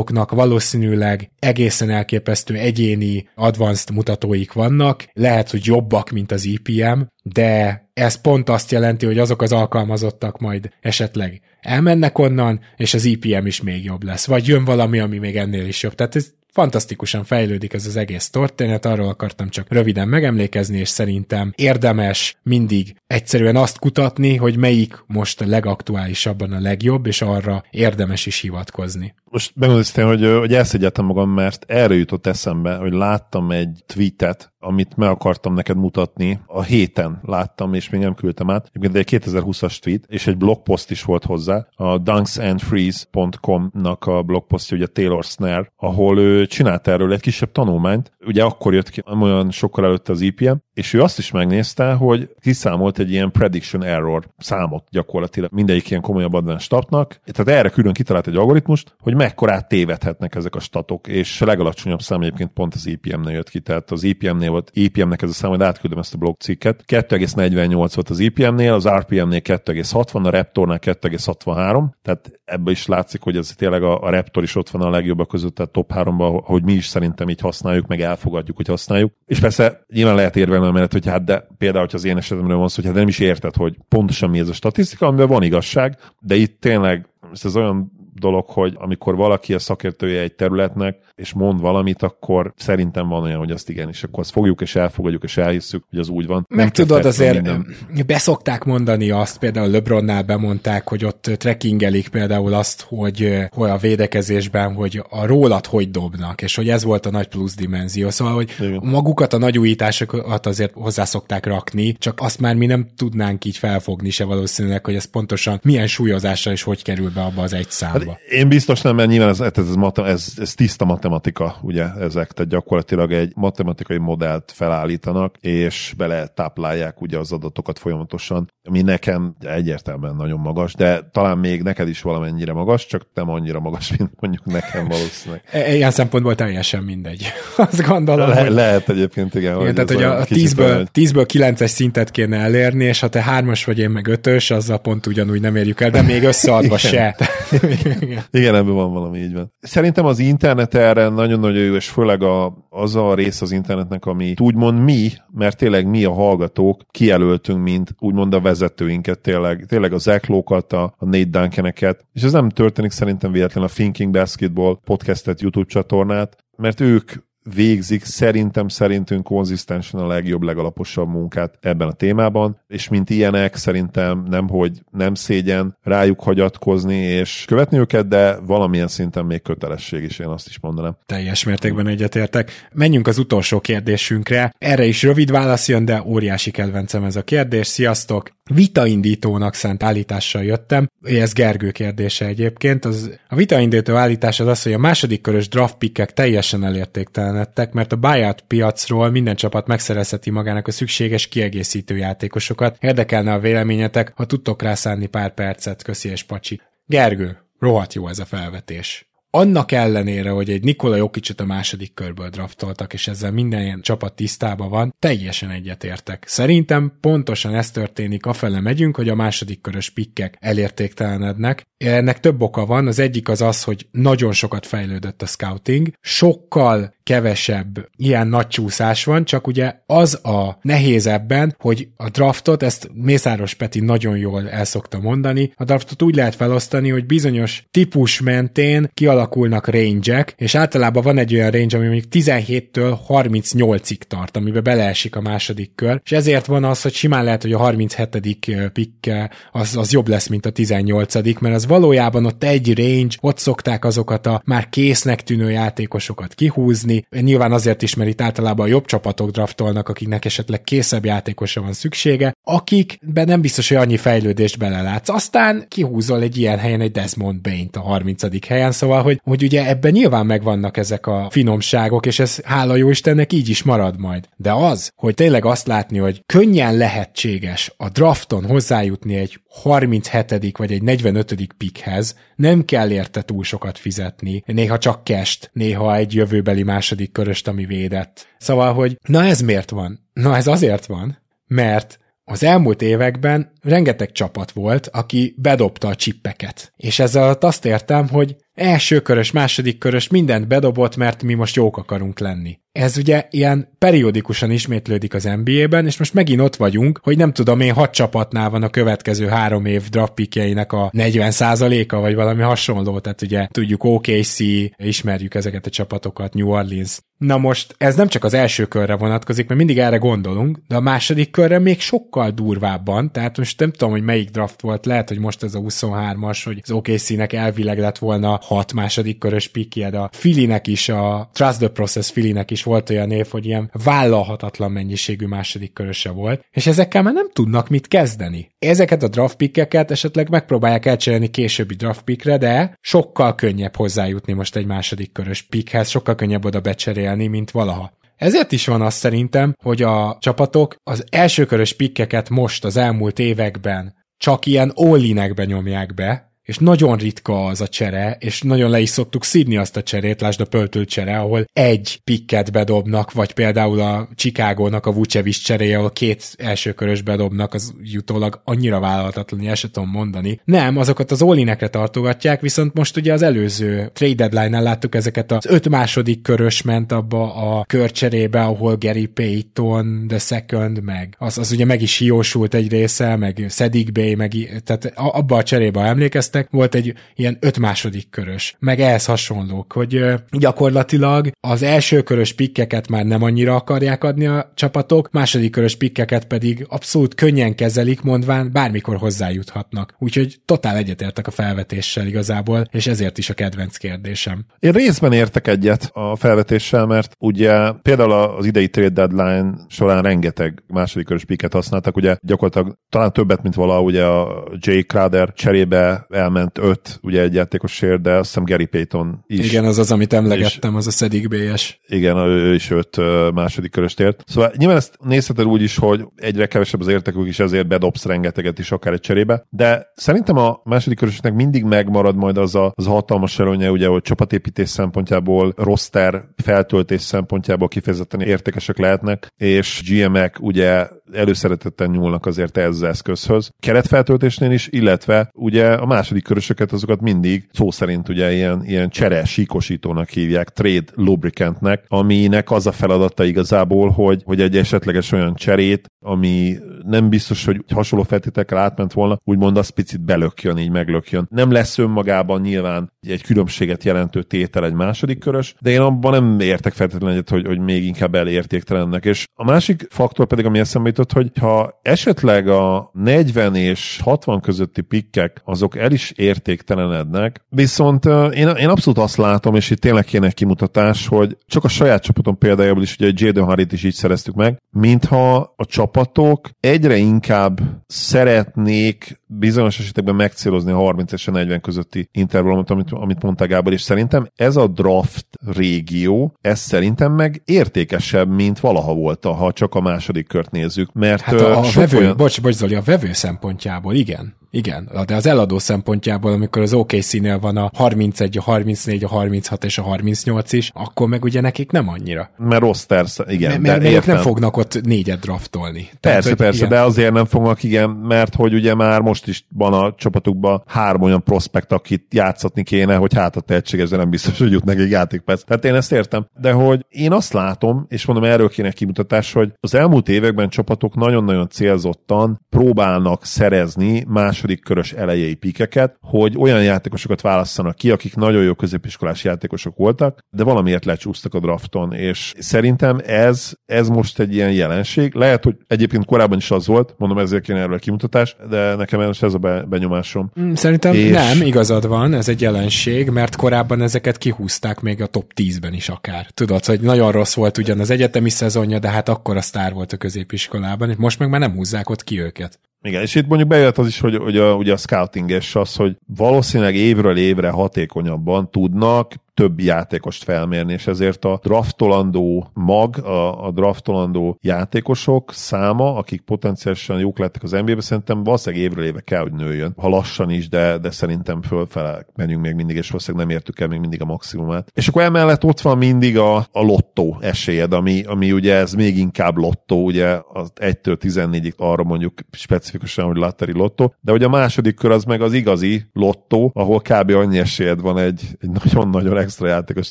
csapatoknak valószínűleg egészen elképesztő egyéni advanced mutatóik vannak, lehet, hogy jobbak, mint az IPM, de ez pont azt jelenti, hogy azok az alkalmazottak majd esetleg elmennek onnan, és az IPM is még jobb lesz. Vagy jön valami, ami még ennél is jobb. Tehát ez fantasztikusan fejlődik ez az egész történet, arról akartam csak röviden megemlékezni, és szerintem érdemes mindig egyszerűen azt kutatni, hogy melyik most a legaktuálisabban a legjobb, és arra érdemes is hivatkozni. Most megmondom hogy, hogy elszegyeltem magam, mert erre jutott eszembe, hogy láttam egy tweetet, amit meg akartam neked mutatni. A héten láttam, és még nem küldtem át. Egyébként egy 2020-as tweet, és egy blogpost is volt hozzá. A dunksandfreeze.com-nak a blogposztja, ugye Taylor Snare, ahol ő csinált erről egy kisebb tanulmányt. Ugye akkor jött ki olyan sokkal előtt az IPM, és ő azt is megnézte, hogy kiszámolt egy ilyen prediction error számot gyakorlatilag mindegyik ilyen komolyabb advanced statnak. Tehát erre külön kitalált egy algoritmust, hogy mekkorát tévedhetnek ezek a statok, és a legalacsonyabb szám egyébként pont az IPM-nél jött ki, tehát az IPM-nél volt, IPM-nek ez a szám, hogy átküldöm ezt a blog cikket. 2,48 volt az IPM-nél, az RPM-nél 2,60, a Raptornál 2,63, tehát ebből is látszik, hogy ez tényleg a, a Raptor is ott van a legjobbak között, tehát top 3-ban, hogy mi is szerintem így használjuk, meg elfogadjuk, hogy használjuk. És persze nyilván lehet érvelni mellett, hogy hát de például, hogy az én esetemről van szó, hogy hát nem is érted, hogy pontosan mi ez a statisztika, amiben van igazság, de itt tényleg ez olyan dolog, hogy amikor valaki a szakértője egy területnek, és mond valamit, akkor szerintem van olyan, hogy azt igen, és akkor azt fogjuk, és elfogadjuk, és elhisszük, hogy az úgy van. Meg Nem tudod, azért minden. beszokták mondani azt, például LeBronnál bemondták, hogy ott trekkingelik például azt, hogy, hogy a védekezésben, hogy a rólat hogy dobnak, és hogy ez volt a nagy plusz dimenzió. Szóval, hogy igen. magukat a nagy újításokat azért hozzá szokták rakni, csak azt már mi nem tudnánk így felfogni se valószínűleg, hogy ez pontosan milyen súlyozással és hogy kerül be abba az egy számba. Hát én biztos nem, mert nyilván ez, ez, ez, ez, ez tiszta matematika, ugye ezek, tehát gyakorlatilag egy matematikai modellt felállítanak, és bele táplálják ugye az adatokat folyamatosan, ami nekem egyértelműen nagyon magas, de talán még neked is valamennyire magas, csak nem annyira magas, mint mondjuk nekem valószínűleg. E, ilyen szempontból teljesen mindegy. Azt gondolom, Le, hogy... Lehet egyébként, igen. igen hogy tehát, hogy a 10-ből, 10-ből 9-es szintet kéne elérni, és ha te hármas vagy én meg ötös, azzal pont ugyanúgy nem érjük el, de még összeadva se. Igen. Ebben van valami így van. Szerintem az internet erre nagyon-nagyon jó, és főleg a, az a rész az internetnek, ami úgymond mi, mert tényleg mi a hallgatók kijelöltünk, mint úgymond a vezetőinket, tényleg, tényleg az Eklókat, a, a Nate Duncaneket, és ez nem történik szerintem véletlenül a Thinking Basketball podcastet YouTube csatornát, mert ők végzik szerintem szerintünk konzisztensen a legjobb, legalaposabb munkát ebben a témában, és mint ilyenek szerintem nem, hogy nem szégyen rájuk hagyatkozni és követni őket, de valamilyen szinten még kötelesség is, én azt is mondanám. Teljes mértékben egyetértek. Menjünk az utolsó kérdésünkre. Erre is rövid válasz jön, de óriási kedvencem ez a kérdés. Sziasztok! Vitaindítónak szánt állítással jöttem. Ez Gergő kérdése egyébként. Az, a vitaindító állítás az az, hogy a második körös draft pickek teljesen elértéktelenedtek, mert a buyout piacról minden csapat megszerezheti magának a szükséges kiegészítő játékosokat. Érdekelne a véleményetek, ha tudtok rá pár percet. Köszi és pacsi. Gergő, rohadt jó ez a felvetés annak ellenére, hogy egy Nikola Jokicot a második körből draftoltak, és ezzel minden ilyen csapat tisztában van, teljesen egyetértek. Szerintem pontosan ez történik, afele megyünk, hogy a második körös pikkek elértéktelenednek. Ennek több oka van, az egyik az az, hogy nagyon sokat fejlődött a scouting, sokkal kevesebb ilyen nagy csúszás van, csak ugye az a nehéz ebben, hogy a draftot, ezt Mészáros Peti nagyon jól el szokta mondani, a draftot úgy lehet felosztani, hogy bizonyos típus mentén kialakulnak range és általában van egy olyan range, ami mondjuk 17-től 38-ig tart, amiben beleesik a második kör, és ezért van az, hogy simán lehet, hogy a 37. pick az, az jobb lesz, mint a 18 mert az valójában ott egy range, ott szokták azokat a már késznek tűnő játékosokat kihúzni, draftolni. Nyilván azért is, mert itt általában a jobb csapatok draftolnak, akiknek esetleg készebb játékosra van szüksége, akikben nem biztos, hogy annyi fejlődést belelátsz. Aztán kihúzol egy ilyen helyen egy Desmond Bain-t a 30. helyen, szóval, hogy, hogy ugye ebben nyilván megvannak ezek a finomságok, és ez hála jó Istennek így is marad majd. De az, hogy tényleg azt látni, hogy könnyen lehetséges a drafton hozzájutni egy 37. vagy egy 45. pikhez, nem kell érte túl sokat fizetni, néha csak kest, néha egy jövőbeli második köröst, ami védett. Szóval, hogy na ez miért van? Na ez azért van, mert az elmúlt években rengeteg csapat volt, aki bedobta a csippeket. És ezzel azt értem, hogy első körös, második körös mindent bedobott, mert mi most jók akarunk lenni. Ez ugye ilyen periódikusan ismétlődik az NBA-ben, és most megint ott vagyunk, hogy nem tudom én, hat csapatnál van a következő három év draftpikjeinek a 40%-a, vagy valami hasonló, tehát ugye tudjuk OKC, ismerjük ezeket a csapatokat, New Orleans. Na most ez nem csak az első körre vonatkozik, mert mindig erre gondolunk, de a második körre még sokkal durvábban, tehát most nem tudom, hogy melyik draft volt, lehet, hogy most ez a 23-as, hogy az OKC-nek elvileg lett volna hat második körös pikje, de a Filinek is, a Trust the Process Filinek is volt olyan név, hogy ilyen vállalhatatlan mennyiségű második köröse volt, és ezekkel már nem tudnak mit kezdeni. Ezeket a draft pickeket esetleg megpróbálják elcserélni későbbi draft pickre, de sokkal könnyebb hozzájutni most egy második körös pickhez, sokkal könnyebb oda becserélni, mint valaha. Ezért is van az szerintem, hogy a csapatok az elsőkörös pikkeket most az elmúlt években csak ilyen all nyomják be, és nagyon ritka az a csere, és nagyon le is szoktuk szídni azt a cserét, lásd a pöltült csere, ahol egy pikket bedobnak, vagy például a Chicagónak a Vucevic cseréje, ahol két elsőkörös bedobnak, az jutólag annyira vállalhatatlan, el sem tudom mondani. Nem, azokat az all tartogatják, viszont most ugye az előző trade deadline-nál láttuk ezeket az öt második körös ment abba a körcserébe, ahol Gary Payton, the second, meg az, az ugye meg is hiósult egy része, meg Sedic Bay, meg tehát abba a cserébe emlékeztek, Celticsnek volt egy ilyen öt második körös, meg ehhez hasonlók, hogy gyakorlatilag az első körös pikkeket már nem annyira akarják adni a csapatok, második körös pikkeket pedig abszolút könnyen kezelik, mondván bármikor hozzájuthatnak. Úgyhogy totál egyetértek a felvetéssel igazából, és ezért is a kedvenc kérdésem. Én részben értek egyet a felvetéssel, mert ugye például az idei trade deadline során rengeteg második körös pikket használtak, ugye gyakorlatilag talán többet, mint vala, ugye a Jay Crowder cserébe el elment öt, ugye egy játékos sér, de azt hiszem Gary Payton is. Igen, az az, amit emlegettem, az a Szedik B-es. Igen, ő is öt második köröst ért. Szóval nyilván ezt nézheted úgy is, hogy egyre kevesebb az értekük, is ezért bedobsz rengeteget is akár egy cserébe, de szerintem a második körösnek mindig megmarad majd az a, az a hatalmas előnye, ugye, hogy csapatépítés szempontjából, roster feltöltés szempontjából kifejezetten értékesek lehetnek, és GM-ek ugye előszeretetten nyúlnak azért ez az eszközhöz. Keretfeltöltésnél is, illetve ugye a második körösöket azokat mindig szó szerint ugye ilyen, ilyen csere síkosítónak hívják, trade lubricantnek, aminek az a feladata igazából, hogy, hogy egy esetleges olyan cserét, ami nem biztos, hogy hasonló feltételekkel átment volna, úgymond az picit belökjön, így meglökjön. Nem lesz önmagában nyilván egy különbséget jelentő tétel egy második körös, de én abban nem értek feltétlenül egyet, hogy, hogy még inkább elértéktelennek. És a másik faktor pedig, ami eszembe jutott, hogy ha esetleg a 40 és 60 közötti pikkek azok el is értéktelenednek, viszont én, én abszolút azt látom, és itt tényleg kéne egy kimutatás, hogy csak a saját csapatom példájából is, ugye Jaden Harrit is így szereztük meg, mintha a csapatok egyre inkább szeretnék bizonyos esetekben megcélozni a 30 és a 40 közötti intervallumot, amit, amit mondta Gábor, és szerintem ez a draft régió, ez szerintem meg értékesebb, mint valaha volt, ha csak a második kört nézzük. Mert hát a, a vevő, olyan... bocs, bocs Zoli, a vevő szempontjából igen. Igen, de az eladó szempontjából, amikor az OKC-nél van a 31, a 34, a 36 és a 38 is, akkor meg ugye nekik nem annyira. Mert rosters, igen. Mert, mert nem fognak ott négyet draftolni. Tehát, persze, persze, igen. de azért nem fognak, igen, mert hogy ugye már most is van a csapatukban három olyan prospekt, akit játszatni kéne, hogy hát a tehetséges, de nem biztos, hogy jut nekik játékperc. Tehát én ezt értem. De hogy én azt látom, és mondom, erről kéne kimutatás, hogy az elmúlt években csapatok nagyon-nagyon célzottan próbálnak szerezni más második körös elejei pikeket, hogy olyan játékosokat válasszanak ki, akik nagyon jó középiskolás játékosok voltak, de valamiért lecsúsztak a drafton, és szerintem ez, ez most egy ilyen jelenség. Lehet, hogy egyébként korábban is az volt, mondom ezért kéne erről a kimutatás, de nekem legalábbis ez a benyomásom. Mm, szerintem és... nem, igazad van, ez egy jelenség, mert korábban ezeket kihúzták még a top 10-ben is akár. Tudod, hogy nagyon rossz volt ugyan az egyetemi szezonja, de hát akkor a sztár volt a középiskolában, és most meg már nem húzzák ott ki őket. Igen, és itt mondjuk bejött az is, hogy, hogy a, ugye a scouting és az, hogy valószínűleg évről évre hatékonyabban tudnak több játékost felmérni, és ezért a draftolandó mag, a, a draftolandó játékosok száma, akik potenciálisan jók lettek az NBA-be, szerintem valószínűleg évről éve kell, hogy nőjön. Ha lassan is, de, de szerintem fölfele menjünk még mindig, és valószínűleg nem értük el még mindig a maximumát. És akkor emellett ott van mindig a, a lottó esélyed, ami, ami ugye ez még inkább lottó, ugye az 1-től 14-ig arra mondjuk specifikusan, hogy lottery lottó, de ugye a második kör az meg az igazi lottó, ahol kb. annyi esélyed van egy, egy nagyon-nagyon extra játékos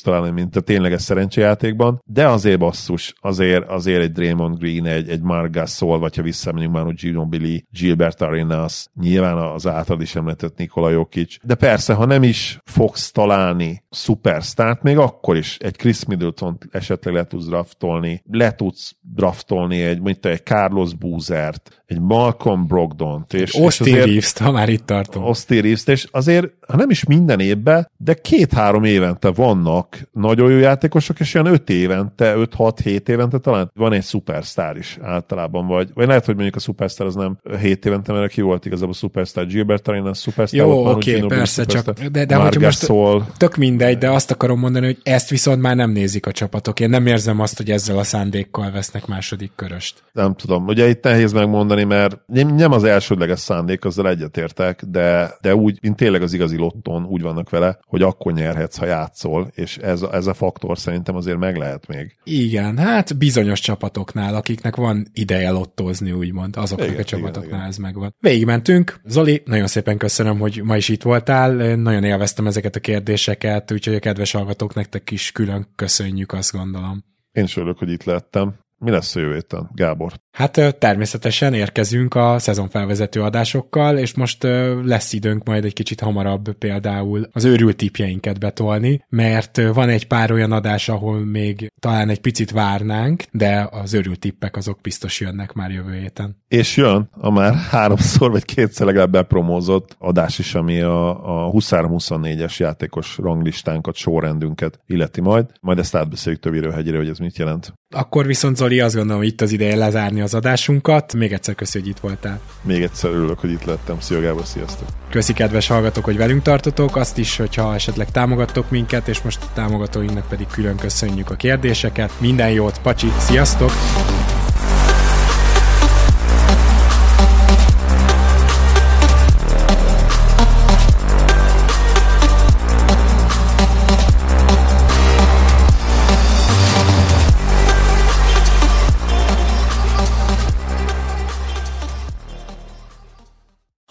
találni, mint a tényleges szerencsejátékban, de azért basszus, azért, azért egy Draymond Green, egy, egy Mark Gasol, vagy ha visszamegyünk már, Billy, Gilbert Arenas, nyilván az által is említett Nikola Jokic, de persze, ha nem is fogsz találni szupersztárt, még akkor is egy Chris Middleton esetleg le tudsz draftolni, le tudsz draftolni egy, mint egy Carlos Boozert, egy Malcolm Brogdon-t. És, Austin és Reeves-t, ha már itt tartunk. Austin Reeves-t, és azért, ha nem is minden évben, de két-három évente vannak nagyon jó játékosok, és ilyen öt évente, 5-6-7 évente talán van egy szupersztár is általában, vagy, vagy lehet, hogy mondjuk a szupersztár az nem 7 évente, mert ki volt igazából a szupersztár, Gilbert Arenas szupersztár. Jó, oké, okay, persze, csak de, de hogy most szól. tök mindegy, de azt akarom mondani, hogy ezt viszont már nem nézik a csapatok. Én nem érzem azt, hogy ezzel a szándékkal vesznek második köröst. Nem tudom. Ugye itt nehéz megmondani, mert nem az elsődleges szándék, azzal egyetértek, de, de úgy, mint tényleg az igazi lotton úgy vannak vele, hogy akkor nyerhetsz, ha játszol, és ez, ez a faktor szerintem azért meg lehet még. Igen, hát bizonyos csapatoknál, akiknek van ideje lottózni, úgymond, azoknak igen, a csapatoknál igen, igen. ez megvan. Végigmentünk. Zoli, nagyon szépen köszönöm, hogy ma is itt voltál. Én nagyon élveztem ezeket a kérdéseket, úgyhogy a kedves hallgatók nektek is külön köszönjük, azt gondolom. Én is örülök, hogy itt lettem. Mi lesz a jövő héten, Gábor? Hát természetesen érkezünk a szezonfelvezető adásokkal, és most lesz időnk majd egy kicsit hamarabb például az őrült tipjeinket betolni, mert van egy pár olyan adás, ahol még talán egy picit várnánk, de az őrült tippek azok biztos jönnek már jövő héten. És jön a már háromszor vagy kétszer legalább bepromózott adás is, ami a, a 23-24-es játékos ranglistánkat, sorrendünket illeti majd. Majd ezt átbeszéljük többéről hegyére, hogy ez mit jelent. Akkor viszont Zoli azt gondolom, hogy itt az ideje lezárni az adásunkat. Még egyszer köszönjük, hogy itt voltál. Még egyszer örülök, hogy itt lettem. Szia Gábor, sziasztok! Köszi kedves hallgatók, hogy velünk tartotok, azt is, hogyha esetleg támogattok minket, és most a támogatóinknak pedig külön köszönjük a kérdéseket. Minden jót, pacsi, sziasztok!